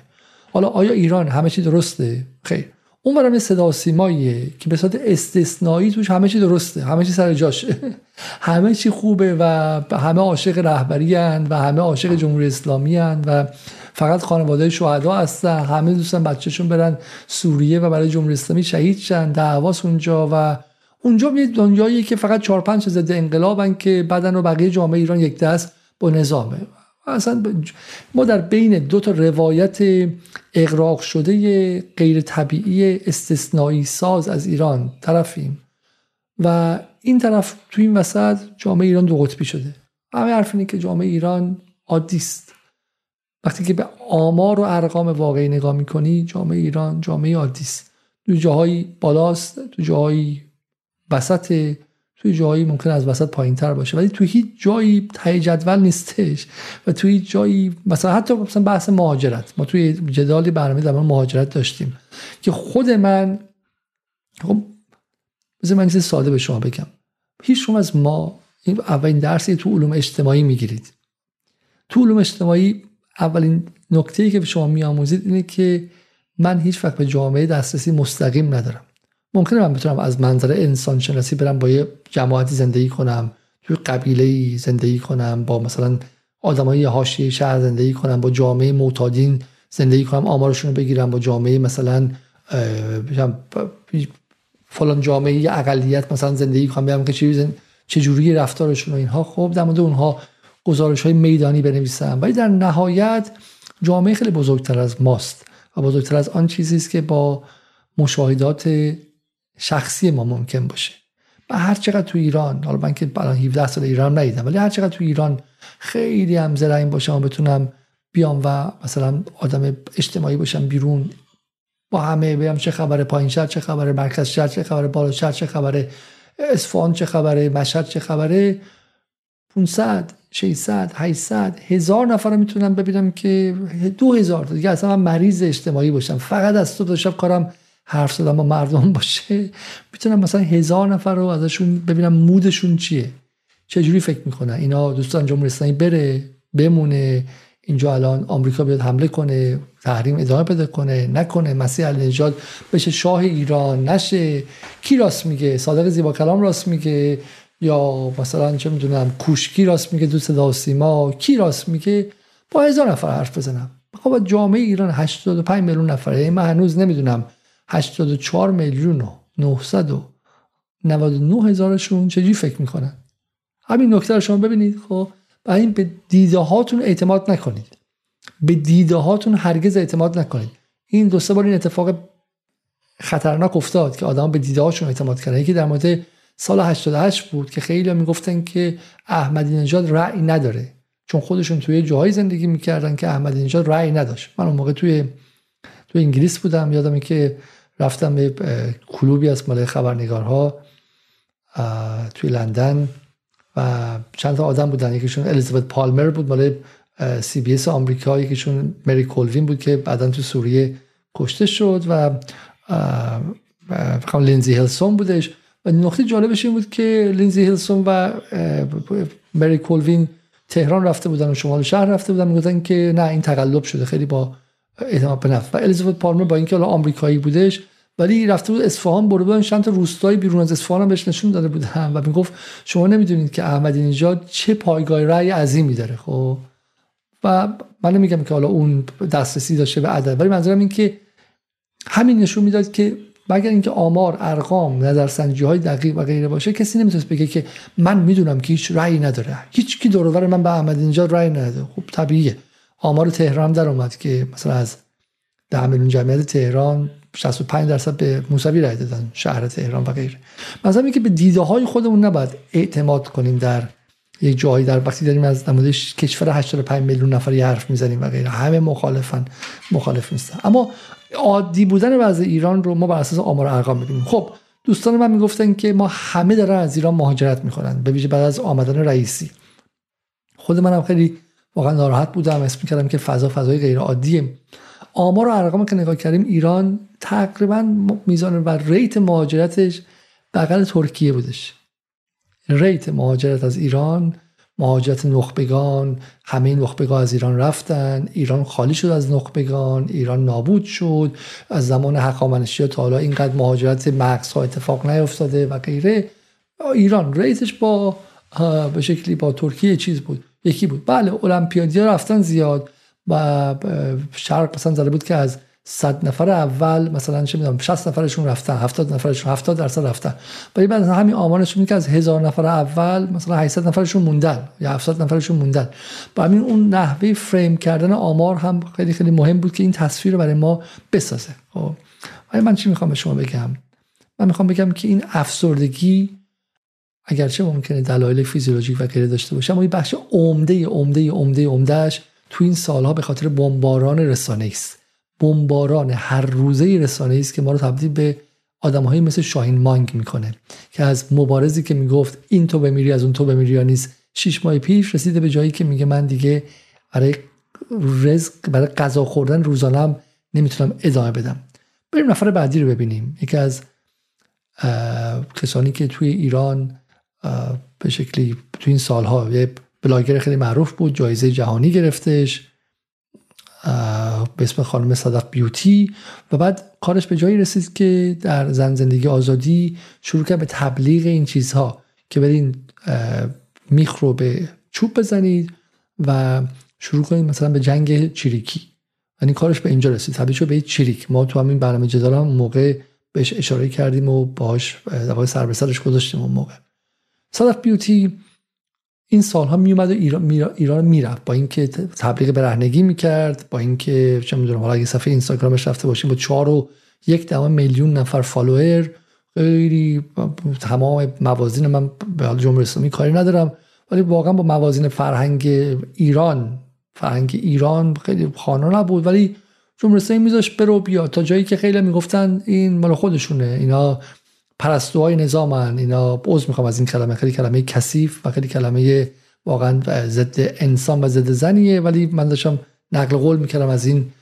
حالا آیا ایران همه چی درسته؟ خیر. اون برام صدا سیماییه که به صورت استثنایی توش همه چی درسته همه چی سر جاشه. همه چی خوبه و همه عاشق رهبری و همه عاشق جمهوری اسلامی و فقط خانواده شهدا هستن همه دوستان بچهشون برن سوریه و برای جمهوری اسلامی شهید شن دعواس اونجا و اونجا یه دنیایی که فقط چهار پنج ضد انقلابن که بدن و بقیه جامعه ایران یک دست با نظامه. اصلا ما در بین دو تا روایت اقراق شده غیر طبیعی استثنایی ساز از ایران طرفیم و این طرف تو این وسط جامعه ایران دو قطبی شده. همه حرف اینه که جامعه ایران عادی وقتی که به آمار و ارقام واقعی نگاه می‌کنی جامعه ایران جامعه عادی است. تو جاهایی بالاست تو جاهایی وسط توی جایی ممکن از وسط پایین تر باشه. ولی توی هیچ جایی تای جدول نیستش. و توی جایی مثلا حتی مثلا بحث مهاجرت. ما توی جدالی برنامه در مهاجرت داشتیم. که خود من خب بذار من ساده به شما بگم. هیچ شما از ما این اولین درسی تو علوم اجتماعی می‌گیرید. تو علوم اجتماعی اولین نکته که به شما میآموزید اینه که من هیچ وقت به جامعه دسترسی مستقیم ندارم. ممکنه من بتونم از منظر انسان شناسی برم با یه جماعتی زندگی کنم توی قبیله زندگی کنم با مثلا آدمای حاشیه شهر زندگی کنم با جامعه معتادین زندگی کنم آمارشون رو بگیرم با جامعه مثلا فلان جامعه اقلیت مثلا زندگی کنم بگم که چه جوری رفتارشون و اینها. خب در مورد اونها گزارش های میدانی بنویسم. ولی در نهایت جامعه خیلی بزرگتر از ماست و بزرگتر از آن چیزی است که با مشاهدات شخصی ما ممکن باشه. و هر چقدر تو ایران حالا من که الان 17 سال ایران ندیدم ولی هر چقدر تو ایران خیلی هم زرعین باشم و بتونم بیام و مثلا آدم اجتماعی باشم بیرون با همه بیام چه خبره پایین شهر چه خبره مرکز شهر چه خبره بالا شهر چه خبره اصفهان چه خبره مشهد چه خبره 500 600 800 هزار نفر رو می‌تونم ببینم که دو هزار دیگه اصلا من مریض اجتماعی باشم. فقط از صبح تا شب کارم حرف زدن با مردم باشه. می‌تونم مثلا هزار نفر رو ازشون ببینم مودشون چیه. چجوری فکر می‌کنن؟ اینا دوستان جمهوری اسلامی بره بمونه اینجا الان آمریکا بیاد حمله کنه تحریم ادامه بده کنه نکنه مسیح نجات بشه شاه ایران نشه. کی راست میگه؟ صادق زیبا کلام راست میگه؟ یا مثلا چه می‌دونم کوشکی راست میگه دوست داستیما کی راست میگه؟ با هزار نفر حرف بزنم. خب جامعه ایران 85 میلیون نفره. من هنوز نمی‌دونم 84 میلیون و 999 هزارشون چجوری فکر می‌کنن؟ همین نکته رو شما ببینید خب؟ و این به دیده هاتون اعتماد نکنید. به دیده هاتون هرگز اعتماد نکنید. این دو سه بار این اتفاق خطرناک افتاد که آدم به دیده هاشون اعتماد کردن. یکی در مورد سال 88 بود که خیلی می‌گفتن که احمدی نژاد رأی نداره. چون خودشون توی جاهای زندگی می‌کردن که احمدی نژاد رأی نداشت. من اون موقع توی تو انگلیس بودم. یادمه که رفتم به کلوبی از مال خبرنگارها توی لندن و چند تا آدم بودن. یکیشون الیزابت پالمر بود مال سی بی اس آمریکا یکیشون مری کولوین بود که بعدا تو سوریه کشته شد و فقط لینزی هلسون بودش. و نقطه جالبش این بود که لینزی هلسون و مری کولوین تهران رفته بودن و شمال شهر رفته بودن می‌گفتن که نه این تقلب شده خیلی با اعتماد به نفس و الیزابت پالمر با اینکه حالا آمریکایی بودش ولی رفته بود اصفهان برده بودن چند تا روستایی بیرون از اصفهان هم بهش نشون داده بودن. و می‌گفت شما نمی‌دونید که احمدی نژاد چه پایگاه رأی عظیمی داره خب؟ و من نمیگم که حالا اون دسترسی داشته به عدد ولی منظورم این که همین نشون می‌داد که مگر اینکه آمار ارقام نظرسنجی های دقیق و غیره باشه کسی نمی‌تونه بگه که من می‌دونم که هیچ رأی نداره. هیچ کی دور من به احمدی نژاد رأی نداره خب طبیعیه. آمار تهران در اومد که مثلا از 10 میلیون جمعیت تهران 65 درصد به موسوی رای دادن شهر تهران و غیره. مثلا که به دیده های خودمون نباید اعتماد کنیم در یک جایی در وقتی داریم از نمود کشور 85 میلیون نفری حرف می‌زنیم و غیره. همه مخالفن مخالف نیستن. اما عادی بودن وضع ایران رو ما بر اساس آمار ارقام می‌بینیم. خب دوستان من می‌گفتن که ما همه دارن از ایران مهاجرت می‌کنن به ویژه بعد از آمدن رئیسی. خود منم خیلی واقعا ناراحت بودم اسم کردم که فضا فضای غیر عادیه آمار و ارقام که نگاه کردیم ایران تقریبا میزان و ریت مهاجرتش بغل ترکیه بودش. ریت مهاجرت از ایران مهاجرت نخبگان همه نخبگان از ایران رفتن. ایران خالی شد از نخبگان ایران نابود شد. از زمان حقامنشی تا حالا اینقدر مهاجرت مغز ها اتفاق نیفتاده و غیره. ایران ریتش با به شکلی با ترکیه چیز بود. یکی بود. بله المپیادیا رفتن زیاد و شرق مثلا زده بود که از 100 نفر اول مثلا چه می‌دونم 60 نفرشون رفتن 70 نفرشون 70 درصد رفتن. ولی بعد همین آمارشون که از هزار نفر اول مثلا 800 نفرشون موندن یا 700 نفرشون موندن. با همین اون نحوه فریم کردن آمار هم خیلی خیلی مهم بود که این تصویر رو برای ما بسازه. خب. من چی می‌خوام به شما بگم؟ من می‌خوام بگم که این افسردگی اگرچه ممکنه دلایل فیزیولوژیک و غیره داشته باشه اما این بخش عمده عمده عمده عمدهش تو این سالها به خاطر بمباران رسانه است. بمباران هر روزه رسانه است که ما رو تبدیل به آدمهایی مثل شاهین مانگ می‌کنه که از مبارزی که می‌گفت این تو بمیری از اون تو بمیری یا نیست شیش ماه پیش رسیده به جایی که میگه من دیگه برای رزق برای غذا خوردن روزانم نمی‌تونم ادامه بدم. بریم نفر بعدی رو ببینیم. یکی از کسانی که توی ایران به شکلی توی این سالها یه بلاگر خیلی معروف بود جایزه جهانی گرفتش به اسم خانم صدق بیوتی و بعد کارش به جایی رسید که در زن زندگی آزادی شروع کرد به تبلیغ این چیزها که برین میخ رو به چوب بزنید و شروع کنید مثلا به جنگ چریکی. یعنی کارش به اینجا رسید. تبدیل شد به چریک. ما تو همین برنامه جدال هم موقع بهش اشاره کردیم و باهاش در سر به سرش گذاشتیم اون موقع. صدق بیوتی این سالها میومد و ایران ایران می‌رفت. با اینکه تبلیغ برهنگی می‌کرد با اینکه چه می‌دونم حالا اگه صفحه اینستاگرامش رفته باشیم با چهار و یک دهم میلیون نفر فالوور. خیلی تمام موازین من به حال جمهوری اسلامی کاری ندارم ولی واقعا با موازین فرهنگ ایران فرهنگ ایران خیلی خانه نبود. ولی جمهوری اسلامی میذاش برو بیا. تا جایی که خیلی می‌گفتن این مال خودشونه. اینا پرستوهای نظامن اینا عذر می‌خوام از این کلمه. خیلی کلمه کثیف و خیلی کلمه واقعا ضد انسان و ضد زنیه. ولی من داشتم نقل قول می‌کردم از این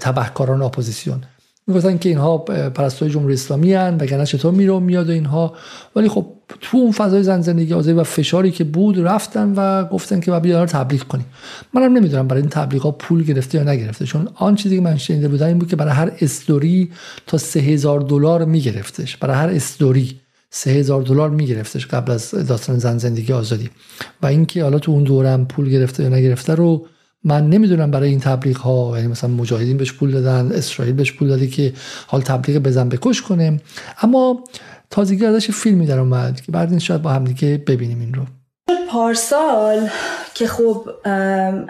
تبهکاران اپوزیسیون. می‌گفتن که اینها پرستوی جمهوری اسلامی هن وگرنه چطور میره میاد و اینها؟ ولی خب تو اون فضای زن زندگی آزادی و فشاری که بود رفتن و گفتن که باید رو تبلیغ کنیم. منم نمی‌دونم برای این تبلیغ ها پول گرفته یا نگرفته چون آن چیزی که من شنیده بودم این بود که برای هر استوری تا سه دلار میگرفتش. برای هر استوری سه دلار میگرفتش قبل از داستان زن زندگی آزادی. و اینکه حالا تو اون دورم پول گرفته یا نگرفته رو من نمی‌دونم برای این تبلیغ ها یعنی مثلا مجاهدین بهش پول دادن اسرائیل بهش پول داده که حال تبلیغ بزن بکش کنه. اما تازگی ازش فیلمی در اومد که بعد این شاید با هم دیگه ببینیم این رو. پارسال که خب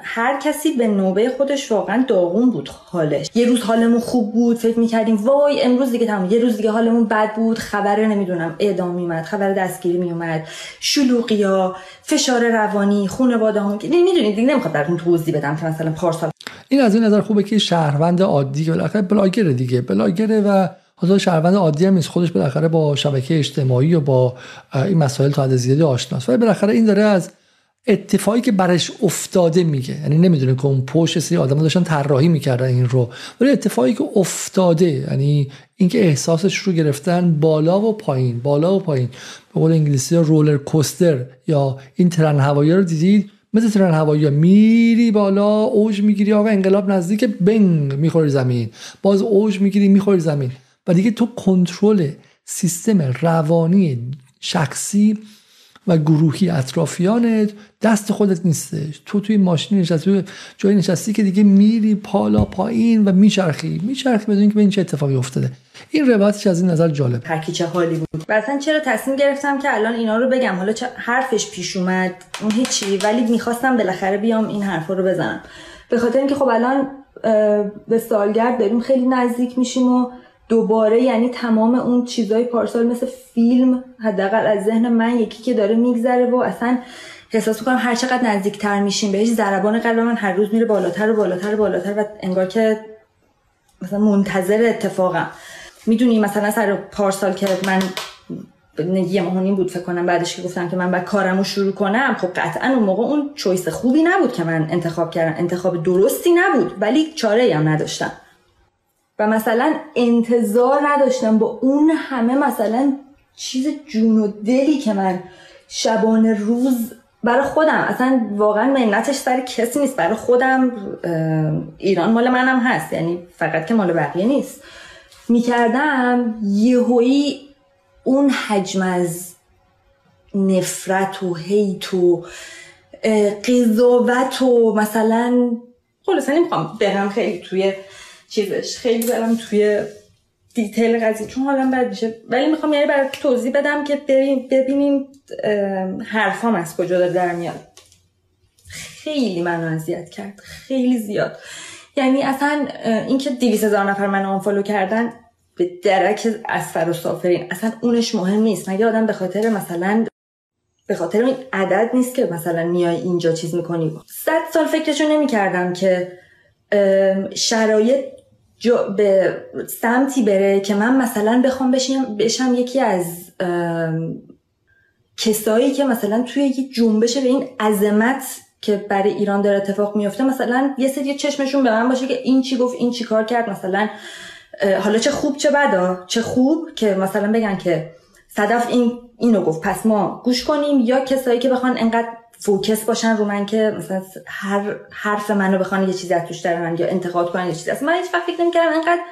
هر کسی به نوبه خودش واقعا داغون بود حالش. یه روز حالمون خوب بود فکر می‌کردیم وای امروز دیگه تمام یه روز دیگه حالمون بد بود خبر نمی‌دونم اعدام میومد خبر دستگیری میومد شلوغی ها فشار روانی خانواده هم می‌دونید دیگه نمی‌خواد براتون توضیح بدم که مثلا پارسال. این از این نظر خوبه که شهروند عادی بالاخره بلاگره دیگه. بلاگره و حالا شهروند عادی هم نیست. خودش بالاخره با شبکه اجتماعی و با این مسائل تا حد زیادی آشناست. ولی بالاخره این داره از اتفاقی که برش افتاده میگه. یعنی نمی‌دونه که اون پشت سری آدم داشتن طراحی می‌کردن این رو. ولی اتفاقی که افتاده یعنی اینکه احساسش رو گرفتن بالا و پایین بالا و پایین. به قول انگلیسی رولر کوستر یا این ترن هوایی رو دیدید مثل ترن هوایی میری بالا اوج می‌گیری آقا انقلاب نزدیک بنگ می‌خوری زمین. باز اوج می‌گیری می‌خوری زمین. و دیگه تو کنترل سیستم روانی شخصی و گروهی اطرافیانت دست خودت نیستش. تو توی ماشین نشستی جای نشستی که دیگه میری پالا پایین و میچرخی. میچرخی بدون که به این چه اتفاقی افتاده. این روایتش از این نظر جالب هر چه حالی بود. مثلا چرا تصمیم گرفتم که الان اینا رو بگم؟ حالا چه حرفش پیش اومد اون هیچی ولی می‌خواستم بالاخره بیام این حرفا رو بزنم. به خاطر اینکه خب الان به سالگرد داریم خیلی نزدیک میشیم و دوباره یعنی تمام اون چیزای پارسال مثل فیلم حداقل از ذهن من یکی که داره میگذره و اصلا احساس می‌کنم هر چقدر نزدیکتر میشیم بهش ضربان قلب من هر روز میره بالاتر و بالاتر و بالاتر و انگار که مثلا منتظر اتفاقم. می‌دونی مثلا سر پارسال که من یه ماه بود فکر کنم بعدش که گفتم که من بعد کارم رو شروع کنم خب قطعا اون موقع اون چویس خوبی نبود که من انتخاب کردم. انتخاب درستی نبود ولی چاره هم نداشتم. مثلا انتظار نداشتم با اون همه مثلا چیز جون و دلی که من شبانه روز برای خودم اصلا واقعا منتش سر کسی نیست. برای خودم ایران مال منم هست یعنی فقط که مال بقیه نیست. می‌کردم یهویی اون حجم از نفرت و هیت و قضاوت و مثلا خلاصا نمی‌خوام برم خیلی توی چیزش. خیلی برم توی دیتیل قضیه چون حالا بد میشه. ولی می‌خوام یعنی برای توضیح بدم که ببینیم حرفام از کجا داره در میاد. خیلی منو اذیت کرد. خیلی زیاد. یعنی اصلا اینکه دیویس هزار نفر من آنفالو کردن به درک اسفر و سافرین اصلا اونش مهم نیست. مگه آدم به خاطر مثلا به خاطر این عدد نیست که مثلا میای اینجا چیز می‌کنی؟ صد سال فکرشو نمی‌کردم که شرایط به سمتی بره که من مثلا بخوام بشم, بشم یکی از کسایی که مثلا توی یه جنبش به این عظمت که برای ایران داره اتفاق میفته مثلا یه سری چشمشون به من باشه که این چی گفت این چی کار کرد مثلا حالا چه خوب چه بدا چه خوب که مثلا بگن که صدف این اینو گفت. پس ما گوش کنیم یا کسایی که بخوان انقدر فوکس باشن رو من که مثلا هر حرف منو بخوان یه چیزی از توش در من یا انتقاد کنن یه چیزی اصلا من هیچ فکر نمی‌کردم انقدر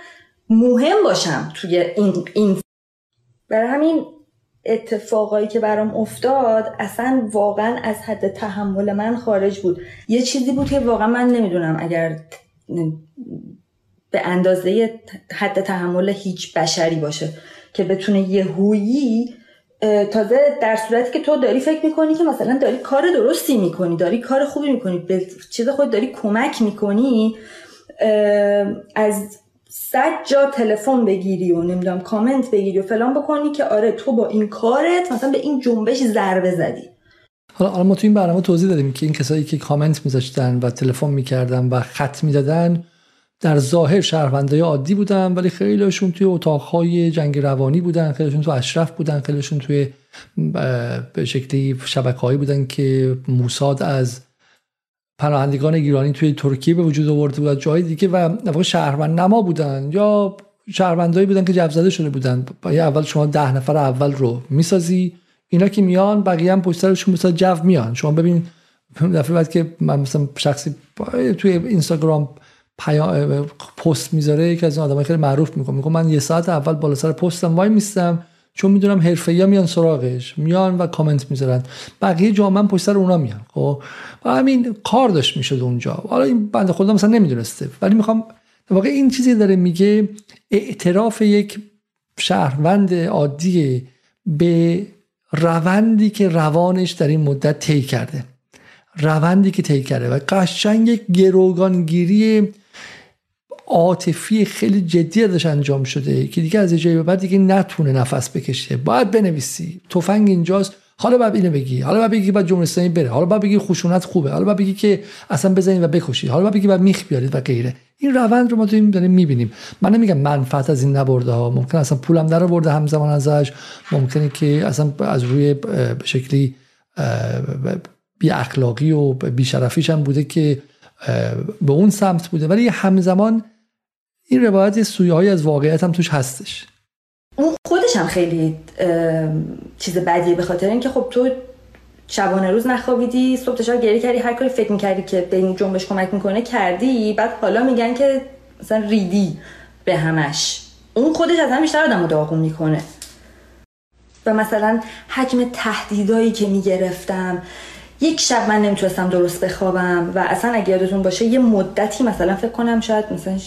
مهم باشم توی این این برای همین اتفاقایی که برام افتاد اصلا واقعا از حد تحمل من خارج بود. یه چیزی بود که واقعا من نمی‌دونم اگر به اندازه حد تحمل هیچ بشری باشه که بتونه یه هویی تازه در صورتی که تو داری فکر می‌کنی که مثلا داری کار درستی می‌کنی داری کار خوبی می‌کنی به چیز خود داری کمک می‌کنی از صد جا تلفن بگیری و نمی‌دونم کامنت بگیری و فلان بکنی که آره تو با این کارت مثلا به این جنبش ضربه زدی. حالا ما تو این برنامه توضیح دادیم که این کسایی که کامنت میذاشتن و تلفن می‌کردن و خط می‌دادن در ظاهر شهروندای عادی بودن ولی خیلیشون توی اتاقهای جنگ روانی بودن خیلیشون تو اشرف بودن خیلیشون توی به شکلی شبکه‌هایی بودن که موساد از پناهندگان ایرانی توی ترکیه به وجود آورده بود جای دیگه و واقع شهروند نما بودن یا شهروندایی بودن که جوزده شده بودن. اول شما ده نفر اول رو می‌سازی اینا که میان بقیه هم پشت سرشون مثلا جو میان. شما ببین دفعه بعد که من مثلا شخصی توی اینستاگرام پست می‌ذاره یکی از آدمای خیلی معروف می‌کنه. میگه من یه ساعت اول بالا سر پستم وای میستم چون می‌دونم حرفه میان سراغش میان و کامنت می‌ذارن. بقیه جامعه پشت سر اونا میان خب؟ و همین کار داشت می‌شد اونجا. حالا این بنده خدا مثلا نمی‌دونسته ولی می‌خوام واقع این چیزی داره میگه اعتراف یک شهروند عادی به روندی که روانش در این مدت طی کرده. روندی که طی کرده. و قشنگ یک گروگانگیری عاطفی خیلی جدی ازش انجام شده که دیگه از جایی به بعد دیگه نتونه نفس بکشه. باید بنویسی. تفنگ اینجاست. حالا باید اینو بگی. حالا باید بگی بعد جمهوری بره. حالا باید بگی خشونت خوبه. حالا باید بگی که اصلا بزنید و بکشید. حالا باید بگی بعد میخ بیارید و غیره. این روند رو ما تو داریم می‌بینیم. من نمیگم منفعت از این نبرده ها ممکن اصلا پولم در برده همزمان ازش. ممکنه که اصلا از روی شکلی بی اخلاقی و بی شرفیش هم بوده که به اون سمت بوده. ولی همزمان این روایت سویه های از واقعیت هم توش هستش. اون خودش هم خیلی چیز بدیه به خاطر اینکه خب تو شبانه روز نخوابیدی صبح تا گریه کردی هر کاری فکر می‌کردی که به این جنبش کمک می‌کنه کردی بعد حالا میگن که مثلا ریدی به همش. اون خودش از هم بیشتر آدم داغون می‌کنه. و مثلا حجم تهدیدایی که می‌گرفتم یک شب من نمی‌تونستم درست بخوابم و اصلا اگه یادتون باشه یه مدتی مثلا فکر کنم شاید مثلا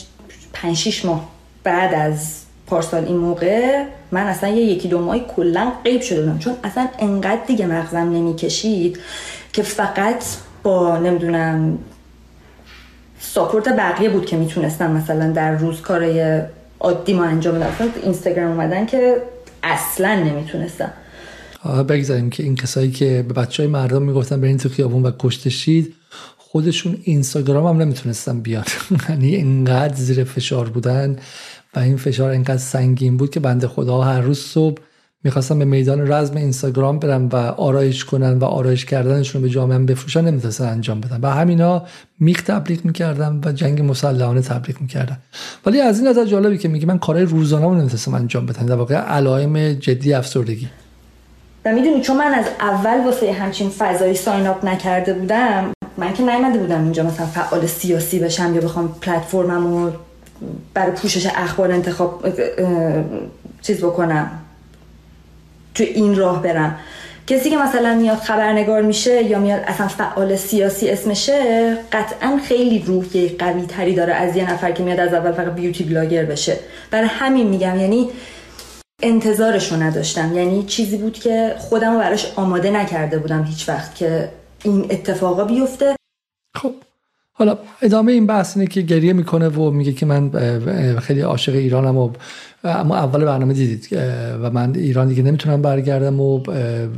5 6 ماه بعد از پارسال این موقع من اصلا یه یکی دو ماهی کلا غیب شده بودم. چون اصلا انقدر دیگه مغزم نمی‌کشید که فقط با نمی‌دونم ساپورت بقیه بود که می‌تونستم مثلا در روز کارای عادی ما انجام بدم. اینستاگرام اومدن که اصلا نمی‌تونستم. بگذاریم که این کسایی که به بچه های مردم می‌گفتن برین تو خیابون و کشتشید خودشون اینستاگرام هم نمی‌تونستن بیان. یعنی اینقدر زیر فشار بودن و این فشار اینقدر سنگین بود که بنده خدا هر روز صبح می‌خواستم به میدان رزم اینستاگرام برم و آرایش کنن و آرایش کردنشون به جامعه بفروشن نمی‌تونستن انجام بدن. و همینا میخ تبلیغ می‌کردم و جنگ مسلحانه تبلیغ می‌کردن. ولی از این نظر جالبی که میگه من کارهای روزانه رو نمی‌تونستم انجام بدم. در واقع علائم جدی افسردگی. و می‌دونی چون من از اول واسه همچین فضایی ساین اپ نکرده بودم من که نیومده بودم اینجا مثلا فعال سیاسی بشم یا بخوام پلتفرممو برای پوشش اخبار انتخاب چیز بکنم تو این راه برم. کسی که مثلا میاد خبرنگار میشه یا میاد اصلا فعال سیاسی اسمشه قطعا خیلی روحیه قوی تری داره از یه نفر که میاد از اول فقط بیوتی بلاگر بشه. برای همین میگم یعنی انتظارشو نداشتم. یعنی چیزی بود که خودم براش آماده نکرده بودم هیچ وقت که این اتفاقا بیفته. خب حالا ادامه این بحث اینه که گریه می‌کنه و میگه که من خیلی عاشق ایرانم و اما اول برنامه دیدید و من ایران دیگه نمی‌تونم برگردم و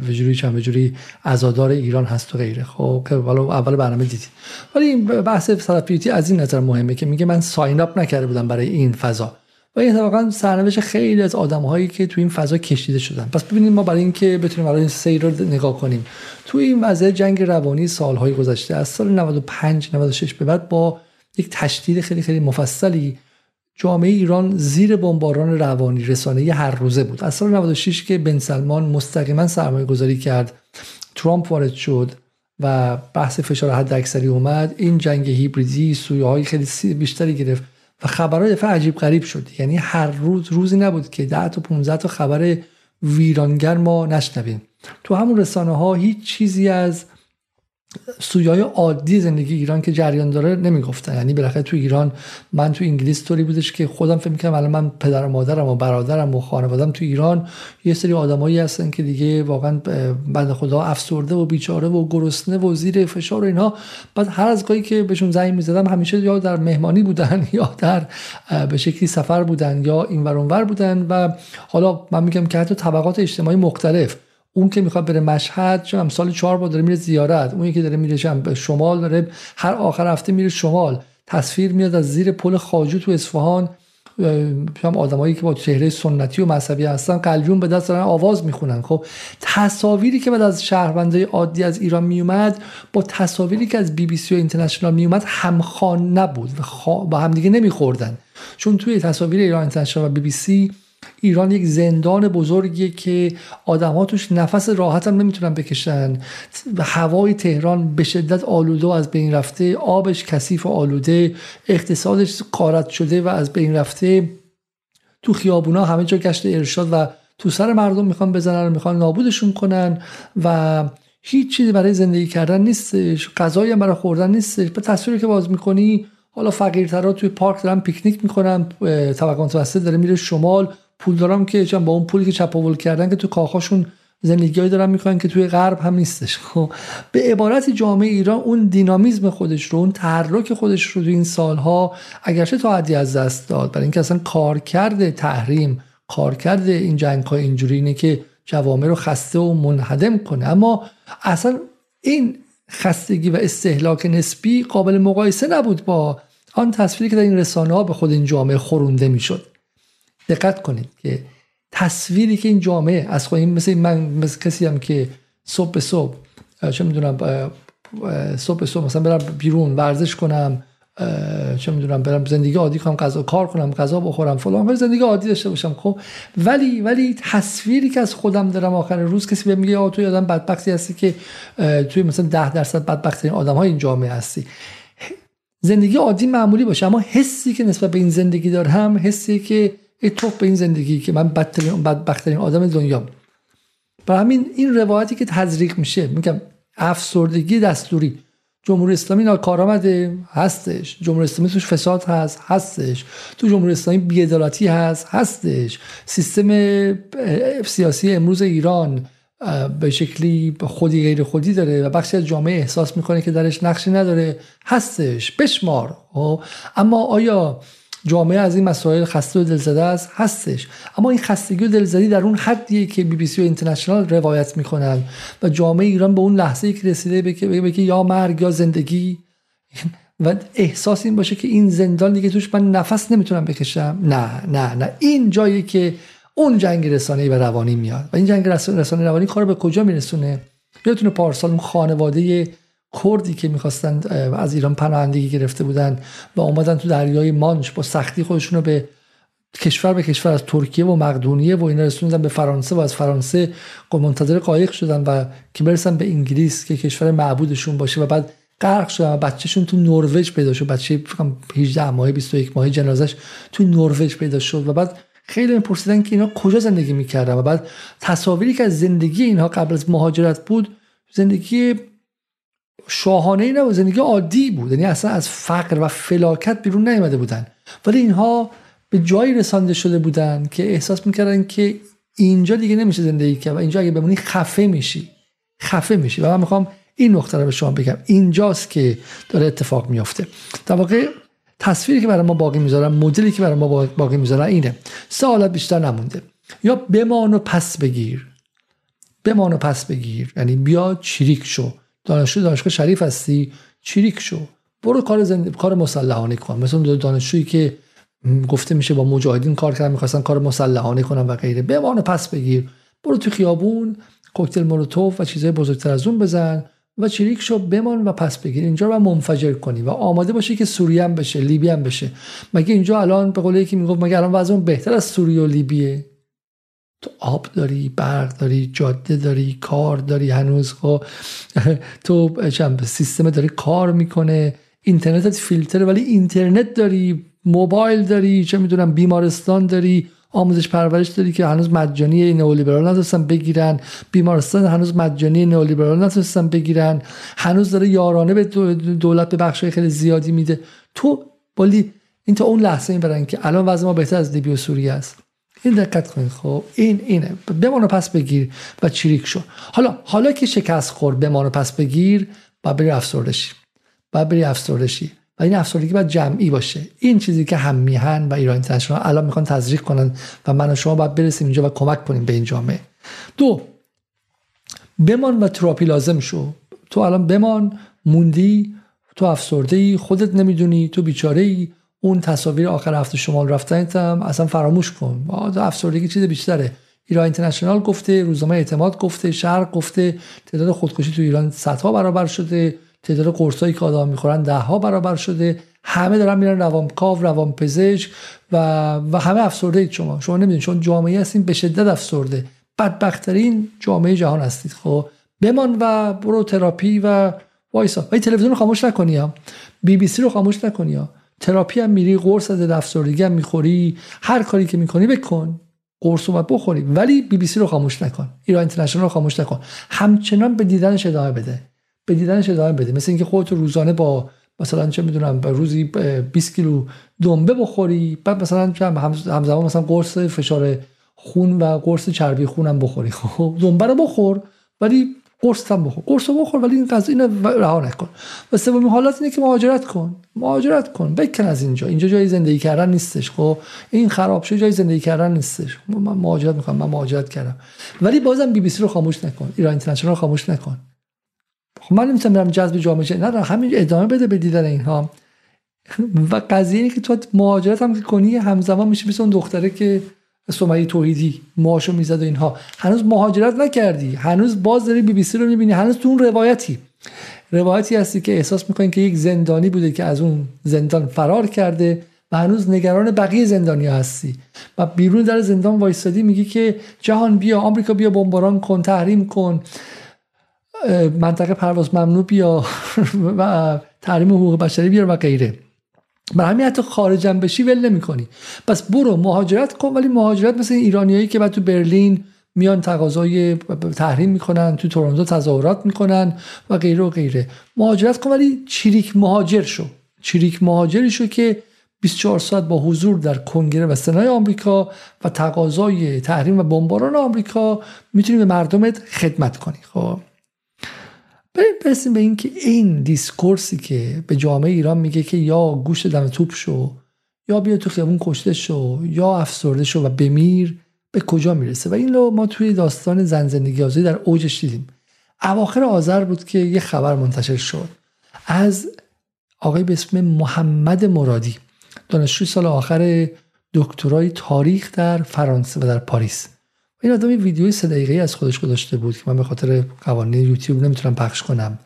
وجوری چند وجوری ازادار ایران هست و غیره. خب حالا اول برنامه دیدید. ولی این بحث سلفیتی از این نظر مهمه که میگه من ساین اپ نکرده بودم برای این فضا. و این اتفاقا سرنوشت خیلی از آدم هایی که تو این فضا کشیده شدن. پس ببینیم ما برای اینکه بتونیم برای این سیر رو نگاه کنیم. تو این وضع جنگ روانی سالهای گذشته از سال 95 96 به بعد با یک تشدید خیلی خیلی مفصلی جامعه ایران زیر بمباران روانی رسانه هر روزه بود. از سال 96 که بن سلمان مستقیما سرمایه گذاری کرد ترامپ وارد شد و بحث فشار حد اکثری اومد این جنگ هیبریدی سویه های خیلی بیشتری گرفت. و خبرهای دفعه عجیب غریب شد. یعنی هر روز روزی نبود که 10 تا 15 تا خبر ویرانگر ما نشنویم. تو همون رسانه ها هیچ چیزی از سویای عادی زندگی ایران که جریان داره نمی‌گفتن. یعنی بالاخره تو ایران من تو انگلیس طوری بودش که خودم فکر می‌کنم الان من پدر و مادرم و برادرم و خانوادم تو ایران یه سری آدمایی هستن که دیگه واقعا بند خدا افسرده و بیچاره و گرسنه و زیر فشار و اینها. بعد هر از گاهی که بهشون زنگ می‌زدم همیشه یا در مهمانی بودن یا در به شکلی سفر بودن یا این ور بودن و حالا من میگم که حتی طبقات اجتماعی مختلف اون که می‌خواد بره مشهد چون سال چهار با داره میره زیارت. اون که داره میره به شمال داره هر آخر هفته میره شمال. تصویر میاد از زیر پل خاجو تو اصفهان. هم آدمایی که با چهره سنتی و مذهبی هستن قلیون به دست دارن آواز می‌خونن. خب تصاویری که بعد از شهروندای عادی از ایران میومد با تصاویری که از بی بی سی و اینترنشنال میومد همخوان نبود و با همدیگه نمیخوردن. چون توی تصاویر ایران اینترنشنال و بی بی سی ایران یک زندان بزرگیه که آدم توش نفس راحت هم نمی‌تونن بکشن. هوای تهران به شدت آلوده و از بین رفته آبش کثیف و آلوده اقتصادش قارت شده و از بین رفته. تو خیابونا همه جا گشت ارشاد و تو سر مردم می‌خوان بزنن می‌خوان نابودشون کنن و هیچ چیزی برای زندگی کردن نیستش. غذایی برای خوردن نیستش. به تصویری که باز می‌کنی حالا فقیرترها توی پارک دارن پیکنیک می‌کنن طبقه متوسط داره میره شمال. پول دارم که با اون پولی که چپاول کردن که تو کاخاشون زندگی دارن می‌کنن که توی غرب هم نیستش. خب به عبارت جامعه ایران اون دینامیزم خودش رو اون تحرک خودش رو تو این سالها اگرچه تا حدی از دست داد برای اینکه اصلا کارکرد تحریم کارکرد این جنگ های اینجوری اینه که جوامع رو خسته و منهدم کنه. اما اصلا این خستگی و استهلاک نسبی قابل مقایسه نبود با آن تصویری که در این رسانه ها به خود این جامعه خورونده می‌شد. دقت کنید که تصویری که این جامعه از خواهیم مثل من مثل کسی هم که صبح به صبح چه می‌دونم صبح به صبح مثلا برم بیرون ورزش کنم چه می‌دونم برم زندگی عادی کنم غذا کار کنم غذا بخورم فلان زندگی عادی داشته باشم خب. ولی ولی تصویری که از خودم دارم آخر روز کسی به میگه آ تو آدم بدبختی هستی که توی مثلا ده درصد بدبختی آدم های این جامعه هستی. زندگی عادی معمولی باشه اما حسی که نسبت به این زندگی دارم حسی که توف به این زندگی که من بدترین بدبختترین آدم دنیا برای همین این روایتی که تزریق میشه میگم افسردگی دستوری. جمهوری اسلامی ناکارآمده هستش. جمهوری اسلامی توش فساد هست هستش. تو جمهوری اسلامی بیعدالتی هست هستش. سیستم سیاسی امروز ایران به شکلی خودی غیر خودی داره و بخشی از جامعه احساس می‌کنه که درش نقشی نداره. هستش. بشمار. خب؟ اما آیا جامعه از این مسائل خسته و دلزده است هستش. اما این خستگی و دلزدی در اون حدیه که بی بی سی و اینترنشنال روایت می‌کنن و جامعه ایران به اون لحظه که رسیده به که یا مرگ یا زندگی. و احساس این باشه که این زندان دیگه توش من نفس نمی‌تونم بکشم. نه نه نه. این جایی که اون جنگ رسانه و روانی میاد. و این جنگ رسانه روانی کار به کجا میرسونه؟ یادتونه پارسال اون خانواده کردی که می‌خواستن از ایران پناهندگی گرفته بودن و اومدن تو دریای مانچ با سختی خودشون رو به کشور به کشور از ترکیه و مقدونیه و اینا رسوندن به فرانسه و از فرانسه منتظر قایق شدن و که برسن به انگلیس که کشور معبودشون باشه و بعد غرق شدن و بچهشون تو نروژ پیدا شد. بچه 18 ماهه 21 ماهه جنازش تو نروژ پیدا شد و بعد خیلی میپرسیدن که اینا کجا زندگی می‌کردن و بعد تصاویری که از زندگی اینها قبل از مهاجرت بود زندگی شاهانه ای نبود زندگی عادی بود. یعنی اصلا از فقر و فلاکت بیرون نیامده بودن. ولی اینها به جایی رسانده شده بودن که احساس می‌کردن که اینجا دیگه نمیشه زندگی کرد و اینجا اگه بمونی خفه میشی. خفه میشی. و من می‌خوام این نقطه رو به شما بگم. اینجاست که داره اتفاق میافته. در واقع تصویری که برای ما باقی می‌ذارن مدلی که برای ما باقی می‌ذارن اینه. سه حالت بیشتر نمونده. یا بمان و پس بگیر. بمان و پس بگیر. یعنی بیا چریک شو. دانشجو دانشگاه شریف هستی؟ چریک شو. برو کار زند... کار مسلحانه کن. مثلا دانشجویی که گفته میشه با مجاهدین کار کردن می‌خواستن کار مسلحانه کنن و غیره. بمان و پس بگیر. برو تو خیابون کوکتل مولوتوف و چیزهای بزرگتر از اون بزن و چریک شو بمان و پس بگیر. اینجا رو منفجر کنی و آماده باشی که سوریه هم بشه لیبی هم بشه. مگه اینجا الان به قول یکی می‌گفت مگه الان وضع بهتر از سوریه و لیبیه؟ تو آب داری برق داری جاده داری کار داری هنوز خب؟ تو سیستم داری کار می‌کنه اینترنتت فیلتر ولی اینترنت داری موبایل داری چه می‌دونم بیمارستان داری آموزش پرورش داری که هنوز مجانی نئولیبرال نتونستن بگیرن بیمارستان هنوز مجانی نئولیبرال نتونستن بگیرن هنوز داره یارانه به دولت به بخش خیلی زیادی میده. تو ولی این تا اون لحظه این برن که الان وضع ما بهتر از لیبی و سوریه است. این دقت کنید. خب این اینه. بمانو پس بگیر و چریک شو. حالا حالا که شکست خور بمانو پس بگیر و بری افسردشی و بری افسردشی و این افسردگی باید جمعی باشه. این چیزی که هم میهن و ایران اینترنشنال الان می‌خوان تزریق کنن و من و شما باید برسیم اینجا و کمک کنیم به این جامعه. دو بمان و تراپی لازم شو. تو الان بمان موندی تو افسرده ای خودت نمی‌دونی تو بیچاره ای اون تصاویر آخر هفته شمال رفتنت هم اصلا فراموش کن. افسردگی چیز بیشتره. ایران اینترنشنال گفته روزنامه اعتماد گفته شرق گفته تعداد خودکشی تو ایران صدها برابر شده تعداد قرصایی که آدم می‌خورن ده ها برابر شده. همه دارن میرن روانکاو روان پزشک و و همه افسرده اید شما. شما نمی‌دونید چون جامعه هستین به شدت افسرده. بدبختترین جامعه جهان هستید. خب بمان و برو تراپی و وایسا. و تلویزیون رو خاموش نکنی ها. بی بی سی رو خاموش نکنی تراپی هم میری قرص از افسردگی هم می‌خوری هر کاری که می‌کنی بکن. قرص رو بخوری. ولی بی بی سی رو خاموش نکن. ایران اینترنشنال رو خاموش نکن. همچنان به دیدنش ادامه بده. به دیدنش ادامه بده. مثل اینکه خودت روزانه با مثلا چه می‌دونم روزی 20 کیلو دنبه بخوری. بعد مثلا همزمان مثلا قرص فشار خون و قرص چربی خونم بخوری. خب دنبه رو بخور. ولی قرص هم بخور. قرص بخور ولی این غذا اینو رها نکن. و سومین حالت اینه که مهاجرت کن. مهاجرت کن. بکن از اینجا. اینجا جای زندگی کردن نیستش خب؟ این خراب شد جای زندگی کردن نیستش. من مهاجرت می‌کنم من مهاجرت کردم. ولی بازم بی بی سی رو خاموش نکن. ایران اینترنشنال رو خاموش نکن. خب من نمی‌تونم برم جذب جامعه نه همین ادامه بده به دیدن اینها. و قضیه اینه که تو مهاجرت هم کنی همزمان میشه مثل اون دختره که سمیه توحیدی ماشو می‌زد و اینها. هنوز مهاجرت نکردی. هنوز باز داری بی بی سی رو می‌بینی. هنوز تو اون روایتی. روایتی هستی که احساس می‌کنی که یک زندانی بوده که از اون زندان فرار کرده و هنوز نگران بقیه زندانی هستی. و بیرون در زندان وایستادی میگی که جهان بیا آمریکا بیا بمباران کن تحریم کن. منطقه پرواز ممنوع بیا. و تحریم حقوق بشری بیار و غیره. برای همین حتی خارجم بشی ول نمی‌کنی. پس برو مهاجرت کن ولی مهاجرت مثل ایرانیایی که بعد تو برلین میان تقاضای تحریم می‌کنن تو تورنتو تظاهرات می‌کنن و غیره و غیره. مهاجرت کن ولی چریک مهاجر شو. چریک مهاجری شو که 24 ساعت با حضور در کنگره و سنای آمریکا و تقاضای تحریم و بمباران آمریکا می‌تونی به مردمت خدمت کنی. خب؟ برسیم به اینکه این دیسکورسی که به جامعه ایران میگه که یا گوش دم توپ شو یا بیا تو خیابون کشته شو یا افسرده شو و بمیر به کجا می‌رسه؟ و این رو ما توی داستان زن زندگی آزادی در اوجش دیدیم. اواخر آذر بود که یه خبر منتشر شد. از آقای به اسم محمد مرادی. دانشجوی سال آخر دکترای تاریخ در فرانسه و در پاریس. این آدم ویدیوی سه دقیقه از خودش گذاشته بود که من به خاطر قوانین یوتیوب نمی‌تونم پخش کنم.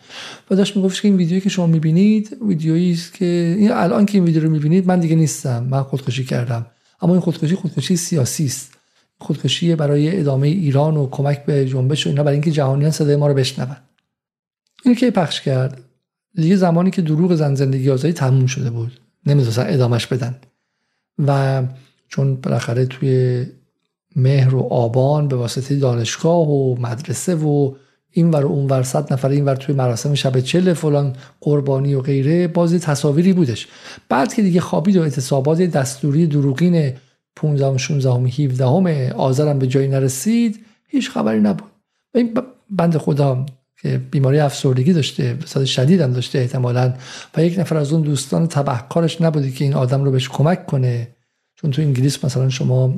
و داشت می‌گفت که این ویدیویی که شما می‌بینید ویدیویی است که این الان که این ویدیو رو می‌بینید من دیگه نیستم. من خودکشی کردم. اما این خودکشی خودکشی سیاسی است. خودکشی برای ادامه ایران و کمک به جنبش و اینا برای اینکه جهانیان صدای ما رو بشنون. اینو که پخش کرد؟ دیگه زمانی که دروغ زن زندگی آزادی تموم شده بود. نمی‌دونستن ادامش بدن. و چون بالاخره توی مهر و آبان به واسطه دانشگاه و مدرسه و این ور و اون ور صد نفر این ور توی مراسم شب چل فلان قربانی و غیره بازی تصاویری بودش. بعد که دیگه خوابید و اعتصابات دستوری دروغین 15 16 17 آذرم به جایی نرسید هیچ خبری نبود. این بند خدا که بیماری افسردگی داشته به شدید هم داشته احتمالا و یک نفر از اون دوستان تبهکارش نبوده که این آدم رو بهش کمک کنه. چون تو انگلیس مثلا شما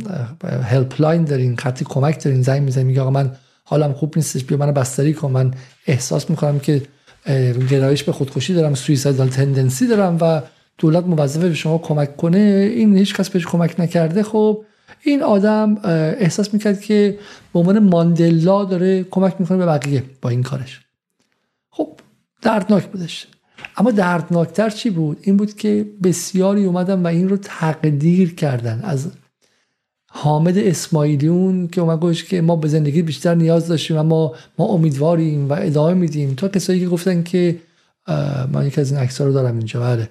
helpline دارین خطی کمک دارین زنگ می‌زنید میگه آقا من حالم خوب نیستش بیا من بستری کن. من احساس می‌کنم که گرایش به خودکشی دارم suicidal tendency دارم و دولت موظفه به شما کمک کنه. این هیچ کس بهش کمک نکرده. خب این آدم احساس می‌کرد که به عنوان ماندلا داره کمک می‌کنه به بقیه با این کارش. خب دردناک بودش. اما دردناکتر چی بود؟ این بود که بسیاری اومدن و این رو تقدیر کردن. از حامد اسماعیلیون که اومد گوش که ما به زندگی بیشتر نیاز داشتیم اما ما امیدواریم و ادامه میدیم. تا کسایی که گفتن که من یکی از این عکس رو دارم اینجا بله.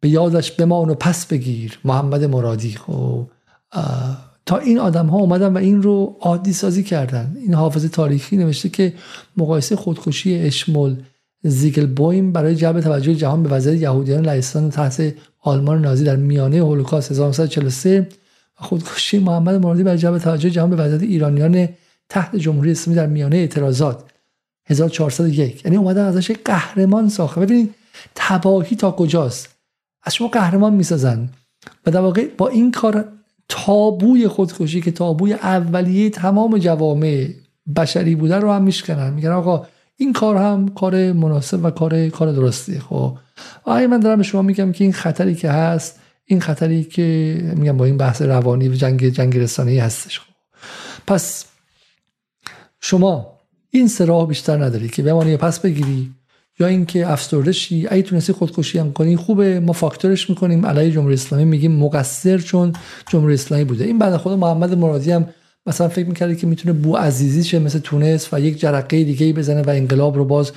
به یادش بمان و پس بگیر محمد مرادی. خب تا این آدم ها اومدن و این رو عادی سازی کردن. این حافظ تاریخی نوشته که مقایسه خودکشی اشمول زیگل بویم برای جلب توجه جهان به وضعیت یهودیان لهستان تحت آلمان نازی در میانه هولوکاست 1943 و خودکشی محمد مرادی برای جلب توجه جهان به وضعیت ایرانیان تحت جمهوری اسلامی در میانه اعتراضات. 1401 یعنی اومدن ازش قهرمان ساخته ببینید تباهی تا کجاست؟ از شما قهرمان می‌سازن. و در واقع با این کار تابوی خودکشی که تابوی اولیه تمام جوامع بشری بوده رو هم میشکنن. میگن آقا این کار هم کار مناسب و کار کار درستیه. خب. آیا من دارم به شما میگم که این خطری که هست این خطری که میگم با این بحث روانی و جنگ جنگ رسانه‌ای هستش. خب. پس شما این سراغ بیشتر نداری که بمانی پس بگیری یا اینکه افسرده شی اگه تونستی خودکشی هم کنی خوبه ما فاکتورش می‌کنیم. علیه جمهوری اسلامی میگیم مقصر چون جمهوری اسلامی بوده. این بعد خود محمد مرادی هم مثلا فکر می‌کردی که می‌تونه بو عزیزی شه مثل تونس و یک جرقه دیگه ای بزنه و انقلاب رو باز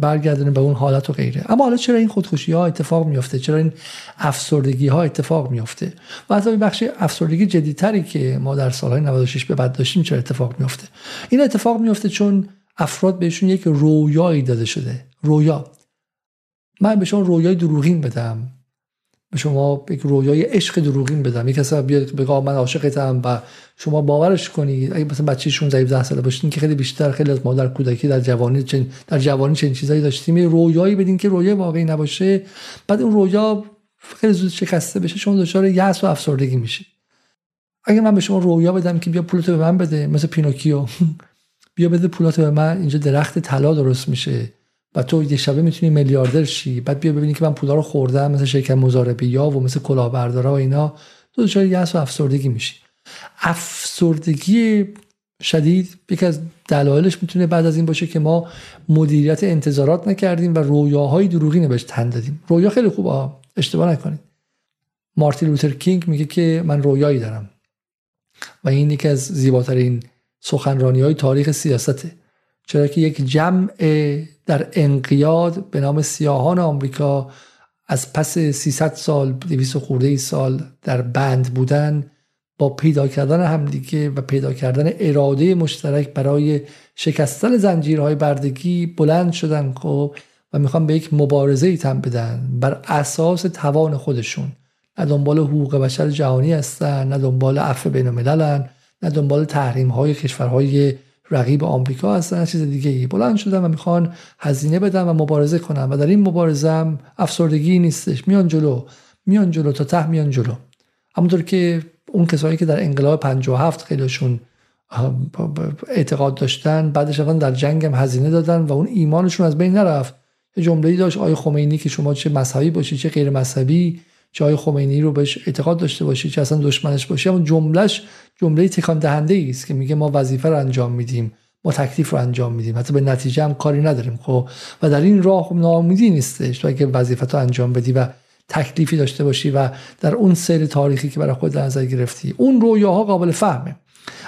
برگردونه به اون حالت و غیره. اما حالا چرا این خودکشی ها اتفاق میفته چرا این افسردگی ها اتفاق میفته و حتی بخش افسردگی جدیتری که ما در سالهای 96 به بعد داشتیم چرا اتفاق میفته این اتفاق میفته چون افراد بهشون یک رویایی داده شده. رویا. من به شما رویای دروغین بدم. به شما یک رویای عشق دروغین بدم. یک کسی بیاد بگه من عاشقتم و شما باورش کنید اگه مثلا بچه 16 17 ساله باشین که خیلی بیشتر خیلی از ما در کودکی در جوانی چن در جوانی چنین چیزایی داشتیم رویایی بدین که رویای واقعی نباشه. بعد اون رویا خیلی زود شکسته بشه شما دچار یأس و افسردگی میشید اگه من به شما رویا بدم که بیا پولتو به من بده مثل پینوکیو. بیا بده پولاتو به من اینجا درخت طلا درست میشه. و تو یه شبه می‌تونی میلیاردر شی. بعد بیا ببینی که من پولا رو خوردم مثل شرکت مزاربی یا و مثل کلاهبردارا و اینا. تو دچار یأس و افسردگی میشی. افسردگی شدید یکی از دلایلش می‌تونه بعد از این باشه که ما مدیریت انتظارات نکردیم و رویاهای دروغی بهش تن دادیم. رویا خیلی خوبه اشتباه نکنید. مارتین لوتر کینگ میگه که من رویایی دارم و این یکی از زیباترین سخنرانی های تاریخ سیاسته. چرا که یک جمع در انقیاد به نام سیاهان آمریکا از پس 300 سال 200 خورده سال در بند بودن با پیدا کردن همدیگه و پیدا کردن اراده مشترک برای شکستن زنجیرهای بردگی بلند شدن خب و می‌خوان به یک مبارزه ای تن بدن بر اساس توان خودشون. نه دنبال حقوق بشر جهانی هستن نه دنبال عفو بین المللن نه دنبال تحریم های کشورهای رقیب آمریکا هستن چیز دیگه ای. بلند شدن و می‌خوان هزینه بدن و مبارزه کنن و در این مبارزه هم افسردگی نیستش. میان جلو. میان جلو تا ته میان جلو. همونطور که اون کسایی که در انقلاب 57 خیلیشون اعتقاد داشتن بعدش در جنگ هم هزینه دادن و اون ایمانشون از بین نرفت. یه جمله‌ای داشت آیه خمینی که شما چه مذهبی باشی چه غیر مذهبی جای خمینی رو بهش اعتقاد داشته باشی چه اصلا دشمنش باشی اون جملهش جمله تکان دهنده است که میگه ما وظیفه رو انجام میدیم ما تکلیف رو انجام میدیم. حتی به نتیجه هم کاری نداریم خب؟ و در این راه خب ناامیدی نیستش. تو اگه وظیفه رو انجام بدی و تکلیفی داشته باشی و در اون سیر تاریخی که برای خود در نظر گرفتی اون رویاها قابل فهمه.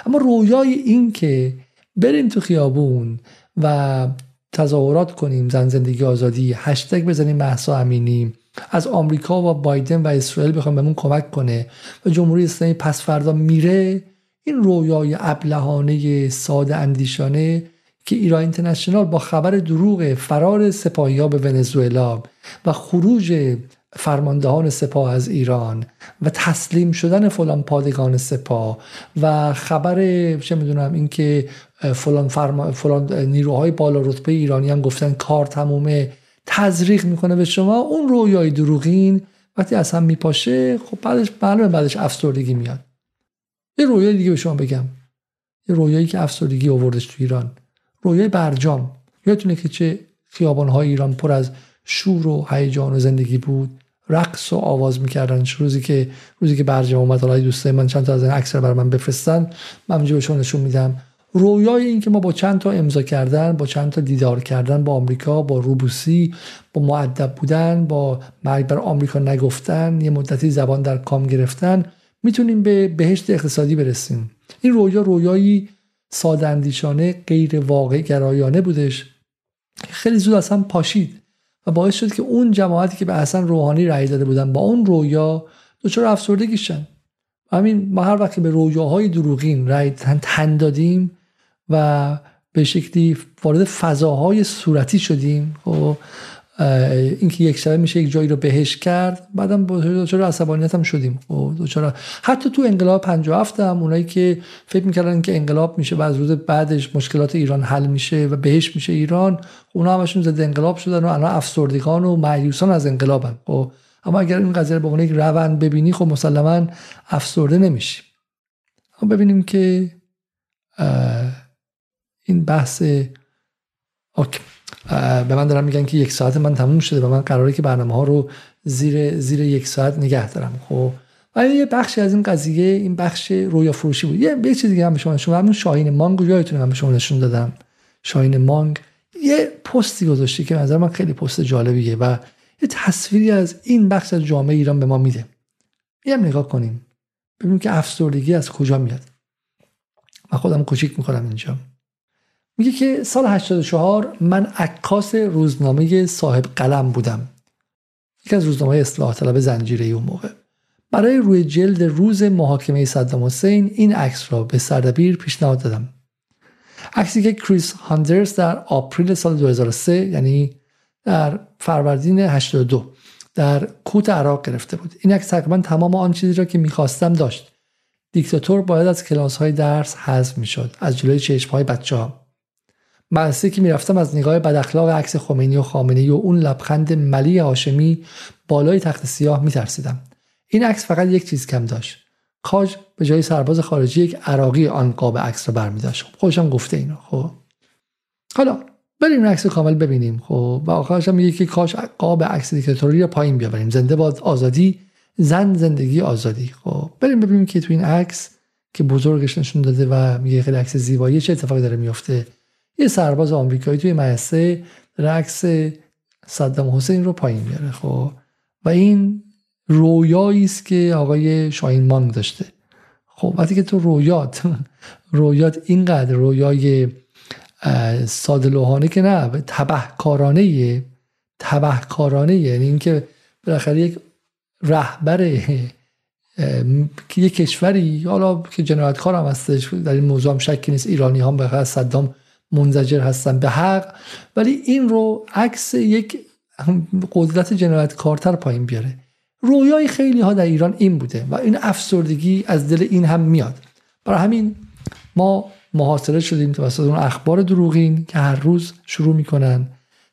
اما رویای این که بریم تو خیابون و تظاهرات کنیم زن زندگی آزادی هشتگ بزنیم محسا امینی از آمریکا و بایدن و اسرائیل بخوام بهمون کمک کنه و جمهوری اسلامی پس فردا میره این رویای ابلهانه ساده اندیشانه که ایران اینترنشنال با خبر دروغ فرار سپاهی به ونزوئلا و خروج فرماندهان سپاه از ایران و تسلیم شدن فلان پادگان سپاه و خبر چه می‌دونم اینکه فلان, فرما، فلان نیروهای بالا رتبه ایرانی هم گفتن کار تمومه. تزریق می‌کنه به شما. اون رویای دروغین وقتی از هم میپاشه خب بعدش معلومه بعدش افسردگی میاد. یه رویای دیگه به شما بگم. یه رویایی که افسردگی آوردش تو ایران. رویای برجام. یادتونه که چه خیابانهای ایران پر از شور و هیجان و زندگی بود؟ رقص و آواز می‌کردن. روزی که روزی که برجام اومد حالا دوستای من چند تا از این عکس رو من بفرستن من به شما نشون میدم. رویای این که ما با چند تا امضا کردن با چند تا دیدار کردن با آمریکا با روبوسی با معدب بودن با مرگ بر آمریکا نگفتن یه مدتی زبان در کام گرفتن می‌تونیم به بهشت اقتصادی برسیم. این رویا رویایی سادندیشانه غیر واقع گرایانه بودش. خیلی زود اصلا پاشید و باعث شد که اون جماعتی که به اصلا روحانی رأی داده بودن با اون رویا دچار افسردگی شن. همین ما هر وقت به رویاهای دروغین رأی تن دادیم و به شکلی وارد فضاهای صورتی شدیم. و خب، اینکه یک شبه میشه یک جایی رو بهش کرد بعدم دچار عصبانیت هم شدیم. و خب، حتی تو انقلاب 57 هم اونایی که فکر می‌کردن که انقلاب میشه و از روز بعدش مشکلات ایران حل میشه و بهش میشه ایران اونا همشون زده انقلاب شدن و الان افسردگان و معیوسان از انقلابن خب اما اگر این قضیه رو به یک روند ببینی خب مسلما افسرده نمیشی ببینیم که این بحث اوکی. به من دارم میگن که یک ساعت من تموم شده و من قراره که برنامه ها رو زیر زیر یک ساعت نگه دارم خب. ولی یه بخشی از این قضیه این بخش رویا فروشی بود. یه یه چیز دیگه هم به شما نشون همون شاهین مانگ یادتونه من به شما نشون دادم. شاهین مانگ یه پستی گذاشته که نظر من خیلی پست جالبیه و یه تصویری از این بخش از جامعه ایران به ما میده. یه هم نگاه کنیم. ببینیم که افسردگی از کجا میاد. من خودم کوچیک می‌کنم اینجا. میگه که سال 84 من عکاس روزنامه صاحب قلم بودم. یکی از روزنامه اصلاح طلب زنجیره اون موقع. برای روی جلد روز محاکمه صدام حسین این عکس را به سردبیر پیشنهاد دادم. عکسی که کریس هاندرز در آپریل سال 2003 یعنی در فروردین 82 در کوت عراق گرفته بود. این عکس تقریبا تمام آن چیزی را که می‌خواستم داشت. دیکتاتور باید از کلاس های درس حذف می‌شد. از جلوی چشم های بچه ها مدرسه که می‌رفتم از نگاه بداخلاق عکس خمینی و خامنه‌ای و اون لبخند ملی هاشمی بالای تخت سیاه میترسیدم. این عکس فقط یک چیز کم داشت. کاج به جای سرباز خارجی یک عراقی آن قاب عکس رو برمیداشت. خب خودشم گفته اینو. خب حالا بریم عکس کامل ببینیم. خب و آخرش هم میگه که کاش قاب عکس دیکتاتوری رو پایین بیاوریم. زنده باد آزادی. زن زندگی آزادی. خب بریم ببینیم که تو این عکس که بزرگش نشون داده و میگه خیلی عکس زیبایی چه اتفاقی داره میفته یه سرباز آمریکایی توی مدرسه عکس صدام حسین رو پایین میاره خب. و این رویایی است که آقای شاهین مانگ داشته. خب وقتی که تو رویات رویات اینقدر رویای ساده که نه تبهکارانه تبهکارانه یعنی اینکه بالاخره یک رهبر یک کشوری حالا که جنایتکار هم هستش در این موضوع هم شکی نیست ایرانی هم به صدام منزجر هستن به حق. ولی این رو عکس یک قدرت جنایتکارتر پایین بیاره. رویای خیلی ها در ایران این بوده و این افسردگی از دل این هم میاد. برای همین ما محاصره شدیم توسط اون اخبار دروغین که هر روز شروع می‌کنن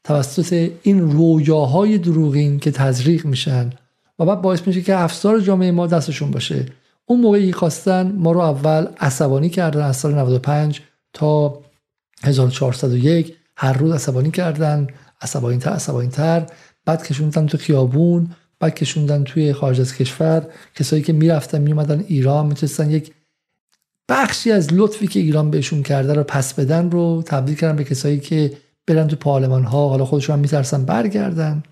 توسط این رویاهای دروغین که تزریق میشن و بعد باعث میشه که افسار جامعه ما دستشون باشه. اون موقعی خواستن ما رو اول عصبانی کردن از سال 95 تا 1401 هر روز عصبانی کردن عصبانی تر عصبانی تر بعد کشوندن تو خیابون بعد کشوندن توی خارج از کشور. کسایی که می‌رفتن میومدن ایران می‌تونستن یک بخشی از لطفی که ایران بهشون کرده رو پس بدن رو تبدیل کردن به کسایی که برن تو پارلمان ها حالا خودشون هم میترسن برگردن.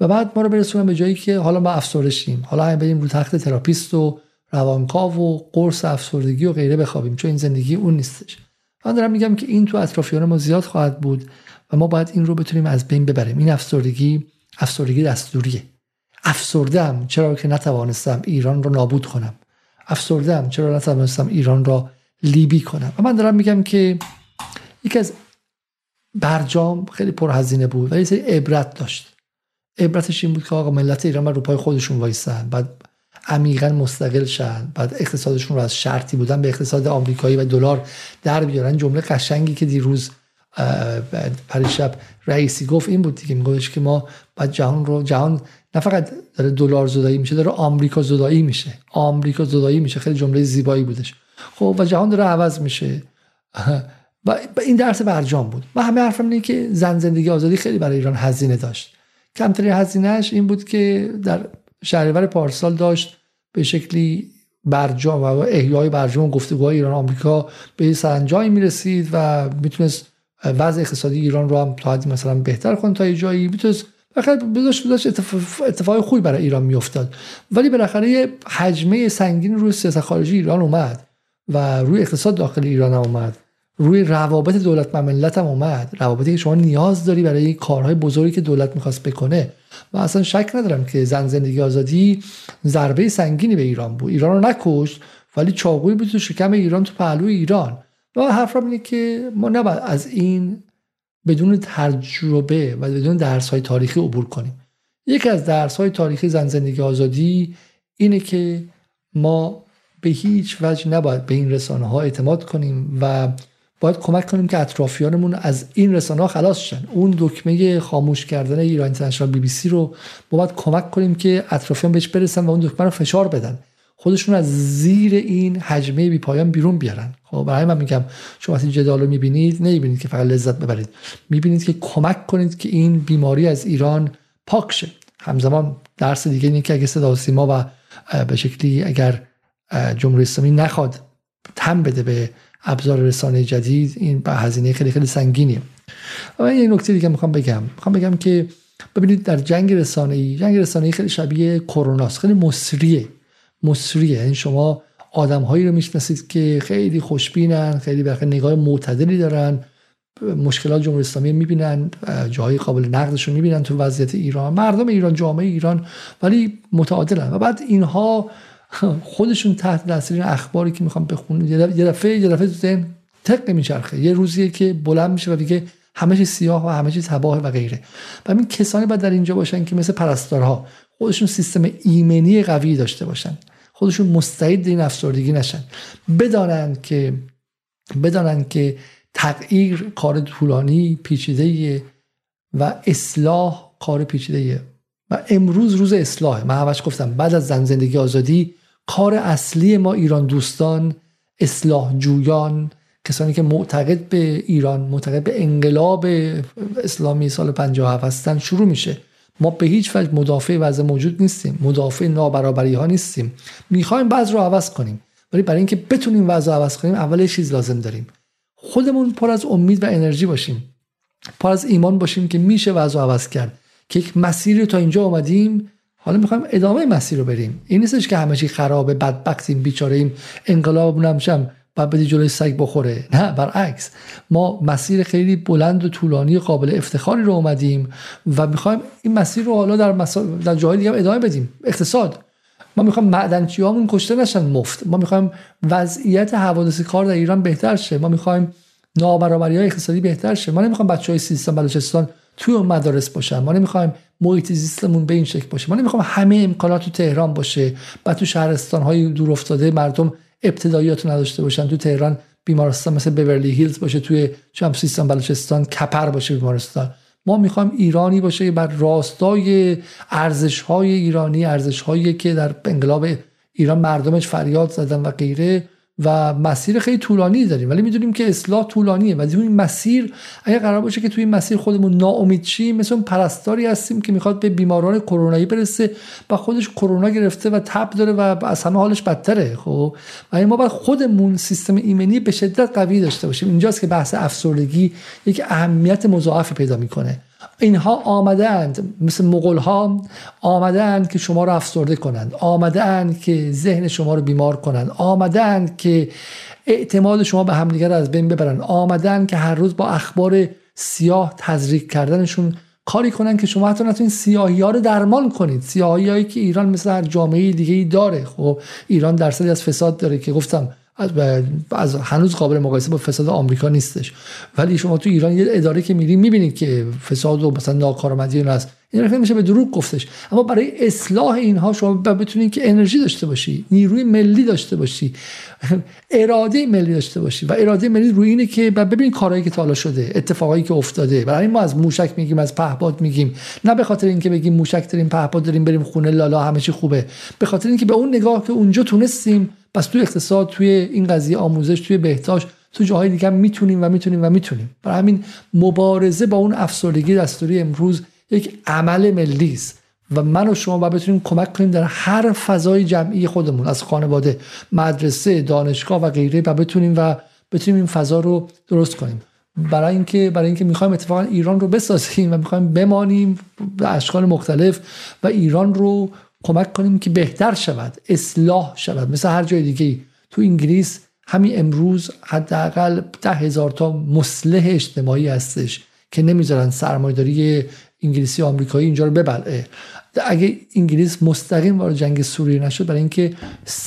و بعد ما رو برسونن به جایی که حالا ما افسردشیم حالا هم بریم رو تخت تراپیست و روانکاو و قرص افسردگی و غیره بخوابیم چون این زندگی اون نیستش. من دارم میگم که این تو اطرافیان ما زیاد خواهد بود و ما باید این رو بتونیم از بین ببریم. این افسردگی افسردگی دستوریه. افسردم چرا که نتوانستم ایران رو نابود کنم. افسردم چرا نتوانستم ایران را لیبی کنم. و من دارم میگم که یکی از برجام خیلی پرهزینه بود و یه سری عبرت داشت. عبرتش این بود که آقا ملت ایران رو پای خودشون وایسن. بعد عمیقا مستقل شن بعد اقتصادشون رو از شرطی بودن به اقتصاد آمریکایی و دلار در بیارن. جمله قشنگی که دیروز پریشب رئیسی گفت این بود دیگه. میگوش که ما بعد جهان رو جهان نه فقط داره دلار زدایی میشه داره آمریکا زدایی میشه. آمریکا زدایی میشه. خیلی جمله زیبایی بودش. خب و جهان داره عوض میشه. و این درس برجام بود. و همه حرفم اینه که زن زندگی آزادی خیلی برای ایران هزینه داشت. کمترین هزینهش این بود که در شهریور پارسال داشت به شکلی برجام و احیای برجام گفتگوهای ایران آمریکا به سرانجامی می‌رسید و می‌تونست وضع اقتصادی ایران رو هم تا حدی مثلا بهتر کنه تا جایی. می‌تونست بخاطر بذاشت بذاشت اتفاق خوبی برای ایران میافتاد. ولی بالاخره یه حجمه سنگین روی سیاست خارجی ایران اومد و روی اقتصاد داخل ایران هم اومد. روی روابط دولت و ملت هم اومد. روابطی که شما نیاز داری برای کارهای بزرگی که دولت می‌خواست بکنه. و اصلا شک ندارم که زن زندگی آزادی ضربه سنگینی به ایران بود. ایران رو نکشت ولی چاقوی بود تو شکم ایران تو پهلوی ایران. و حرف اینه که ما نباید از این بدون تجربه و بدون درس های تاریخی عبور کنیم. یکی از درس های تاریخی زن زندگی آزادی اینه که ما به هیچ وجه نباید به این رسانه ها اعتماد کنیم و باید کمک کنیم که اطرافیانمون از این رسانه ها خلاص شن. اون دکمه خاموش کردن ایران اینترنشنال بی بی سی رو باید کمک کنیم که اطرافیان بهش برسن و اون دکمه رو فشار بدن. خودشون از زیر این حجمه بی پایان بیرون بیارن. خب برای من میگم شما وقتی جدال رو می‌بینید نمی‌بینید که فقط لذت ببرید. می‌بینید که کمک کنید که این بیماری از ایران پاک شه. همزمان درس دیگه اینه که اگه صدا سیما و به شکلی اگر جمهوری اسلامی نخواد تم بده به ابزار رسانه جدید این به هزینه خیلی خیلی سنگینیه. و یه نکته دیگه می‌خوام بگم. می‌خوام بگم که ببینید در جنگ رسانه جنگ رسانه خیلی شبیه کرونا خیلی مصریه. مصریه. یعنی شما آدمهایی رو می‌شناسید که خیلی خوشبینن خیلی به نگاه معتدلی دارن مشکلات جمهوری اسلامی می‌بینن جاهای قابل نقدش رو می‌بینن تو وضعیت ایران. مردم ایران جامعه ایران ولی متعادلن. و بعد اینها خودشون تحت تاثیر اخباری که می‌خوام بخونن. یه دفعه یه دفعه تو ذهن تق میچرخه. یه روزیه که بلند میشه و دیگه همه چیز سیاه و همه چیز تباه و غیره. و این کسانی باید در اینجا باشن که مثل پرستارها خودشون سیستم ایمنی قوی داشته باشن. خودشون مستعد این افسردگی نشن. بدانند که بدانند که تغییر کار طولانی پیچیده و اصلاح کار پیچیده و امروز روز اصلاح من همش گفتم بعد از زن زندگی آزادی کار اصلی ما ایران دوستان اصلاح جویان کسانی که معتقد به ایران معتقد به انقلاب اسلامی سال 57 هستن شروع میشه. ما به هیچ وجه مدافع وضع موجود نیستیم مدافع نابرابری ها نیستیم. می‌خوایم بعض رو عوض کنیم ولی برای اینکه بتونیم وضع عوض کنیم اول چیز لازم داریم. خودمون پر از امید و انرژی باشیم. پر از ایمان باشیم که میشه وضع عوض کرد. که یک مسیری تا اینجا آمدیم حالا می‌خوایم ادامه مسیر رو بریم. این نیستش که همه چی خرابه بدبختیم بیچاره ایم انقلابمون هم بعد بدی جلوی سگ بخوره. نه برعکس. ما مسیر خیلی بلند و طولانی قابل افتخاری رو اومدیم و می‌خوایم این مسیر رو حالا در, مسا... در جاهای دیگه ادامه بدیم. اقتصاد. ما می‌خوایم معدنچی هامون کشته نشن مفت. ما می‌خوایم وضعیت حوادث کار در ایران بهتر شه. ما می‌خوایم نابرابری های اقتصادی بهتر شه. ما نمی‌خوایم بچه های سیستان بلوچستان توی مدارس باشن. ما نمی‌خوایم محیط زیستمون به این شکل باشه. ما نمی‌خوایم همه امکانات تو تهران باشه و تو شهرستان های دور افتاده مردم ابتداییات نداشته باشن. تو تهران بیمارستان مثل بورلی هیلز باشه توی چم سیستان بلوچستان کپر باشه بیمارستان. ما می‌خوایم ایرانی باشه بر راستای ارزش های ایرانی ارزش هایی که در انقلاب ایران مردمش فریاد زدن و غیره و مسیر خیلی طولانی داریم. ولی می‌دونیم که اصلاح طولانیه. و این مسیر اگر قرار باشه که توی این مسیر خودمون ناامید شیم مثل اون پرستاری هستیم که می‌خواد به بیماران کرونایی برسه و خودش کرونا گرفته و تب داره و از همه حالش بدتره خب؟ و ما باید خودمون سیستم ایمنی به شدت قوی داشته باشیم. اینجاست که بحث افسردگی یک اهمیت مضاعفی پیدا می‌کنه. اینها آمدند مثل مغول ها آمدند که شما رو افسرده کنند آمدند که ذهن شما رو بیمار کنند آمدند که اعتماد شما به همدیگر از بین ببرن آمدن که هر روز با اخبار سیاه تزریق کردنشون کاری کنن که شما حتی نتونید سیاهی ها رو درمان کنید. سیاهی هایی که ایران مثل هر جامعه دیگه ای داره. خب ایران درصدی از فساد داره که گفتم از هنوز قابل مقایسه با فساد آمریکا نیستش. ولی شما تو ایران یه اداره که میرین می‌بینید که فساد و مثلا ناکارآمدی هست این رو میشه به دروغ گفتش. اما برای اصلاح اینها شما بتونید که انرژی داشته باشی نیروی ملی داشته باشی اراده ملی داشته باشی و اراده ملی روی اینه که ببینید کارهایی که تالا شده اتفاقایی که افتاده. برای ما از موشک میگیم از پهپاد میگیم. نه به خاطر اینکه بگیم موشک داریم پهپاد داریم بریم خونه لالا همه چی خوبه. به خاطر اینکه به اون نگاه که اونجا تونستیم پس توی اقتصاد توی این قضیه آموزش توی بهداشت تو جاهای دیگه می‌تونیم و می‌تونیم و می‌تونیم. برای همین مبارزه با اون افسردگی دستوری امروز یک عمل ملی است و من و شما باید بتونیم کمک کنیم در هر فضای جمعی خودمون از خانواده مدرسه دانشگاه و غیره و بتونیم و بتونیم این فضا رو درست کنیم. برای اینکه برای اینکه می‌خوایم اتفاقا ایران رو بسازیم و می‌خوایم بمانیم به اشکال مختلف و ایران رو کمک کنیم که بهتر شود اصلاح شود. مثل هر جای دیگه تو انگلیس همین امروز حداقل ده هزار تا مسلح اجتماعی هستش که نمی‌ذارن سرمایه‌داری انگلیسی آمریکایی اینجا رو ببلعه. اگه انگلیس مستقیم وارد جنگ سوریه نشد برای اینکه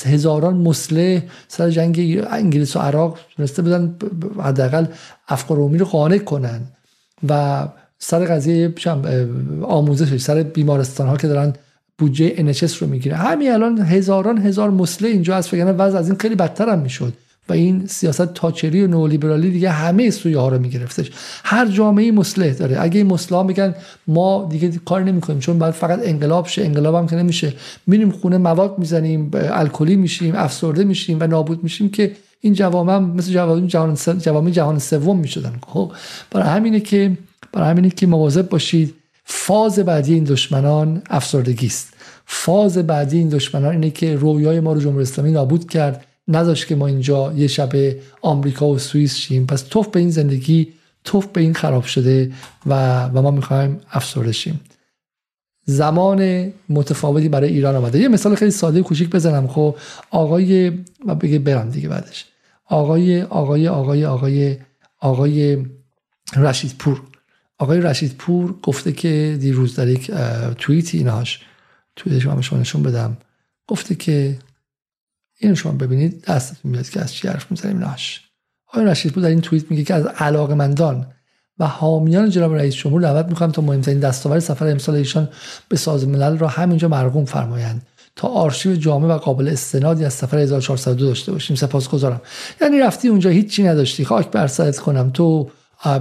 هزاران مسلح سر جنگ انگلیس و عراق تونسته بودن حداقل افکار رو قانع کنن. و سر قضیه آموزش سر بیمارستان ها که دارن بودجه NHS رو می‌گیره همین الان هزاران هزار مسلح اینجا از فکر وضع از این خیلی بدتر هم می‌شد. و این سیاست تاچری و نولیبرالی دیگه همه سویه ها رو میگرفتش. هر جامعه مسلح داره. اگه این مسلح میگن ما دیگه کار نمی‌کنیم چون باید فقط انقلاب شه انقلاب هم که نمیشه. میریم خونه مواد می‌زنیم الکلی میشیم افسرده میشیم و نابود میشیم که این جوامع مثل جوامع جهان جوامع جهان سوم می‌شدن. خب برای همینه که برای همینه که مواظب باشید فاز بعدی این دشمنان افسردگی است. فاز بعدی این دشمنان اینه که رویای ما رو جمهوری اسلامی نابود کرد. نذاشت که ما اینجا یه شب آمریکا و سوئیس شیم. پس توف به این زندگی توف به این خراب شده و, و ما می‌خوایم افسرده شیم. زمان متفاوتی برای ایران آمده. یه مثال خیلی ساده کوچیک بزنم. خب آقای و بگه برم دیگه بعدش. آقای آقای آقای آقای آقای رشید پور آقای رشید پور گفته که دیروز در یک توییتی اینهاش توییتش من شما نشون بدم. گفته که این شما ببینید دستتون میاد که از چی حرف می‌زنیم؟ ناش. آقای رشید بود در این توییت میگه که از علاقمندان و حامیان جناب رئیس جمهور دعوت می‌کنم تا مهمترین دستاورد سفر امسال ایشان به ساز ملل را همینجا مرقوم فرمایند تا آرشیو جامع و قابل استنادی از سفر 1402 داشته باشیم. سپاسگزارم. یعنی رفتی اونجا هیچی نداشتی. خاک بر سرت کنم. تو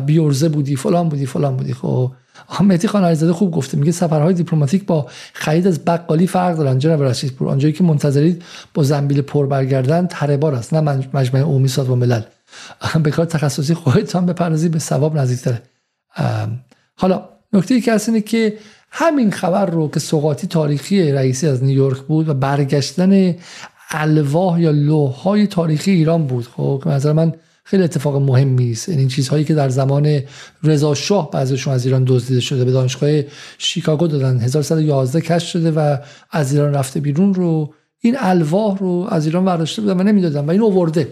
بیورزه بودی فلان بودی فلان بودی. خب مهدی خان علیزاده خوب گفته میگه سفرهای دیپلماتیک با خرید از بقالی فرق دارن. جناب رشیدپور آنجایی که منتظرید با زنبیل پر برگردن تره است نه مجمع عمومی سازمان و ملل به کار تخصصی خودتان بپردازید به ثواب نزدیکتره. حالا نکته ای که هست اینه که همین خبر رو که سوقاتی تاریخی رئیسی از نیویورک بود و برگشتن الواح یا لوحهای تاریخی ایران بود. خب که من خیلی اتفاق مهمی است. این چیزهایی که در زمان رضا شاه بعضیشون از ایران دزدیده شده به دانشگاه شیکاگو دادن. 1111 کشف شده و از ایران رفته بیرون رو این الواح رو از ایران برداشته بودن و نمی‌دادن و این اوورده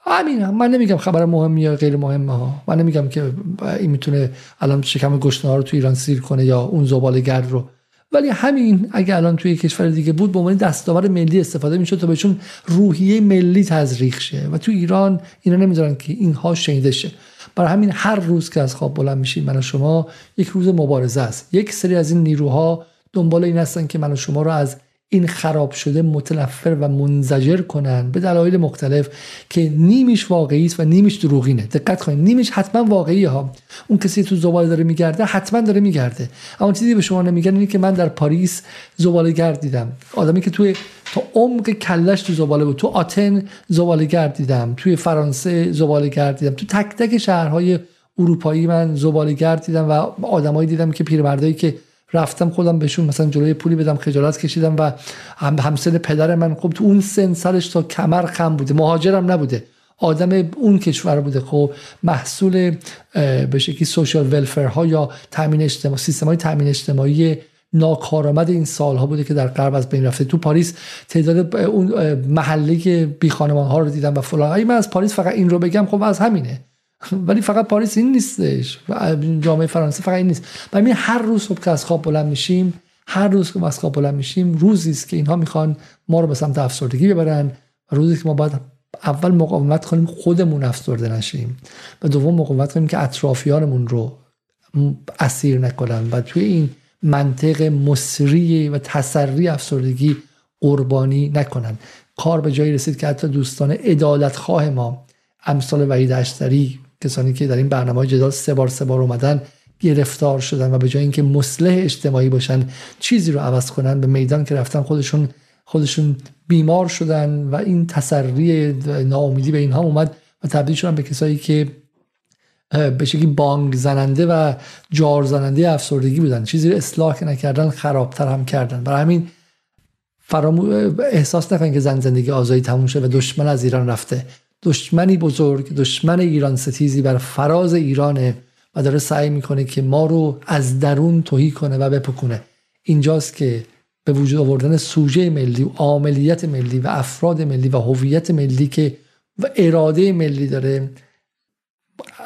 همین هم. من نمیگم خبر مهمی یا غیر مهمه ها. من نمیگم که این می‌تونه الان شکم گشنه ها رو تو ایران سیر کنه یا اون زباله گرد رو. ولی همین اگه الان توی کشور دیگه بود به عنوان دستاور ملی استفاده می‌شد تا بهشون روحیه ملی تزریق شه. و تو ایران اینا نمی‌ذارن که اینها شنیده شه. برای همین هر روز که از خواب بلند میشیم من و شما یک روز مبارزه است. یک سری از این نیروها دنبال این هستن که من و شما رو از این خراب شده متنفر و منزجر کنن به دلایل مختلف که نیمیش واقعی است و نیمیش دروغینه. دقت کنید نیمیش حتما واقعی ها. اون کسی تو زباله داره میگرده حتما داره میگرده. اما چیزی به شما نمیگن اینه که من در پاریس زباله گرد دیدم. آدمی که توی تا عمق کلش تو زباله بود تو آتن زباله گرد دیدم. توی فرانسه زباله گرد دیدم. تو تک تک شهرهای اروپایی من زباله گرد دیدم و آدمایی دیدم که پیرمردایی که رفتم خودم بهشون مثلا جلوی پولی بدم خجالت کشیدم و هم همسن پدر من خب تو اون سن سرش تا کمر خم بوده. مهاجرم نبوده. آدم اون کشور بوده. خب محصول به شکلی سوشال ولفر ها یا تامین اجتماعی سیستم های تامین اجتماعی ناکارآمد این سالها بوده که در غرب از بین رفته. تو پاریس تعداد اون محله بی خانمان ها رو دیدم و فلان. من از پاریس فقط این رو بگم خب از همینه. ولی فقط پاریس این نیستش. جامعه فرانسه فقط این نیست. و هر روز صبح که از خواب بلند میشیم هر روز که از خواب بلند میشیم روزی است که اینها می‌خوان ما رو به سمت افسردگی ببرن روزی که ما باید اول مقاومت کنیم خودمون افسرده نشیم. و دوم مقاومت کنیم که اطرافیانمون رو اسیر نکنن. و توی این منطق مصری و تسری افسردگی قربانی نکنن. کار به جایی رسید که حتی دوستان ادالت خواه ما امثال وحید اشتری کسانی که در این برنامه جدال سه بار سه بار اومدن گرفتار شدن و به جای اینکه مصلح اجتماعی باشن چیزی رو عوض کنن به میدان که رفتن خودشون خودشون بیمار شدن و این تسری ناامیدی به اینها اومد و تبدیل شدن به کسایی که به شکلی بانگ زننده و جار زننده افسردگی بودن. چیزی رو اصلاح نکردن خرابتر هم کردن. برای همین فرامو احساس نکنید که زن زندگی آزادی تموم شد و دشمن از ایران رفته. دشمنی بزرگ دشمن ایران ستیزی بر فراز ایرانه و داره سعی می‌کنه که ما رو از درون توهی کنه و بپکونه. اینجاست که به وجود آوردن سوژه ملی و عاملیت ملی و افراد ملی و هویت ملی که و اراده ملی داره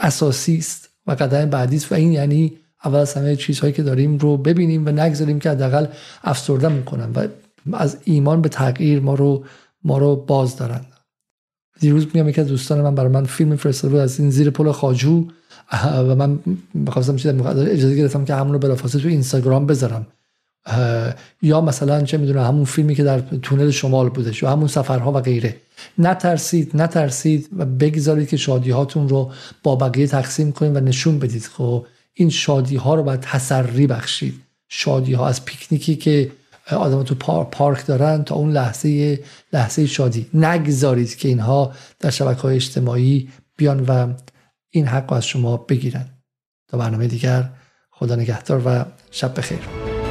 اساسی است و قدم بعدی است. و این یعنی اول از همه چیزهایی که داریم رو ببینیم و نگذاریم که حداقل افسرده می‌کنن و از ایمان به تغییر ما رو ما رو باز دارن. دیروز میگم یکی از دوستان من برای من فیلم فرستاده بود از این زیر پل خاجو. و من بخواستم چیز اجازه گرفتم که همون رو بلافاصله تو اینستاگرام بذارم. یا مثلا چه می‌دونم همون فیلمی که در تونل شمال بوده یا همون سفرها و غیره. نترسید نترسید و بگذارید که شادی هاتون رو با بقیه تقسیم کنید و نشون بدید. خب این شادی ها رو باید تسری بخشید. شادی ها از پیکنیکی که آدم تو پارک دارن تا اون لحظه لحظه شادی. نگذارید که اینها در شبکه های اجتماعی بیان و این حق از شما بگیرن. تا برنامه دیگر خدا نگهدار و شب بخیر.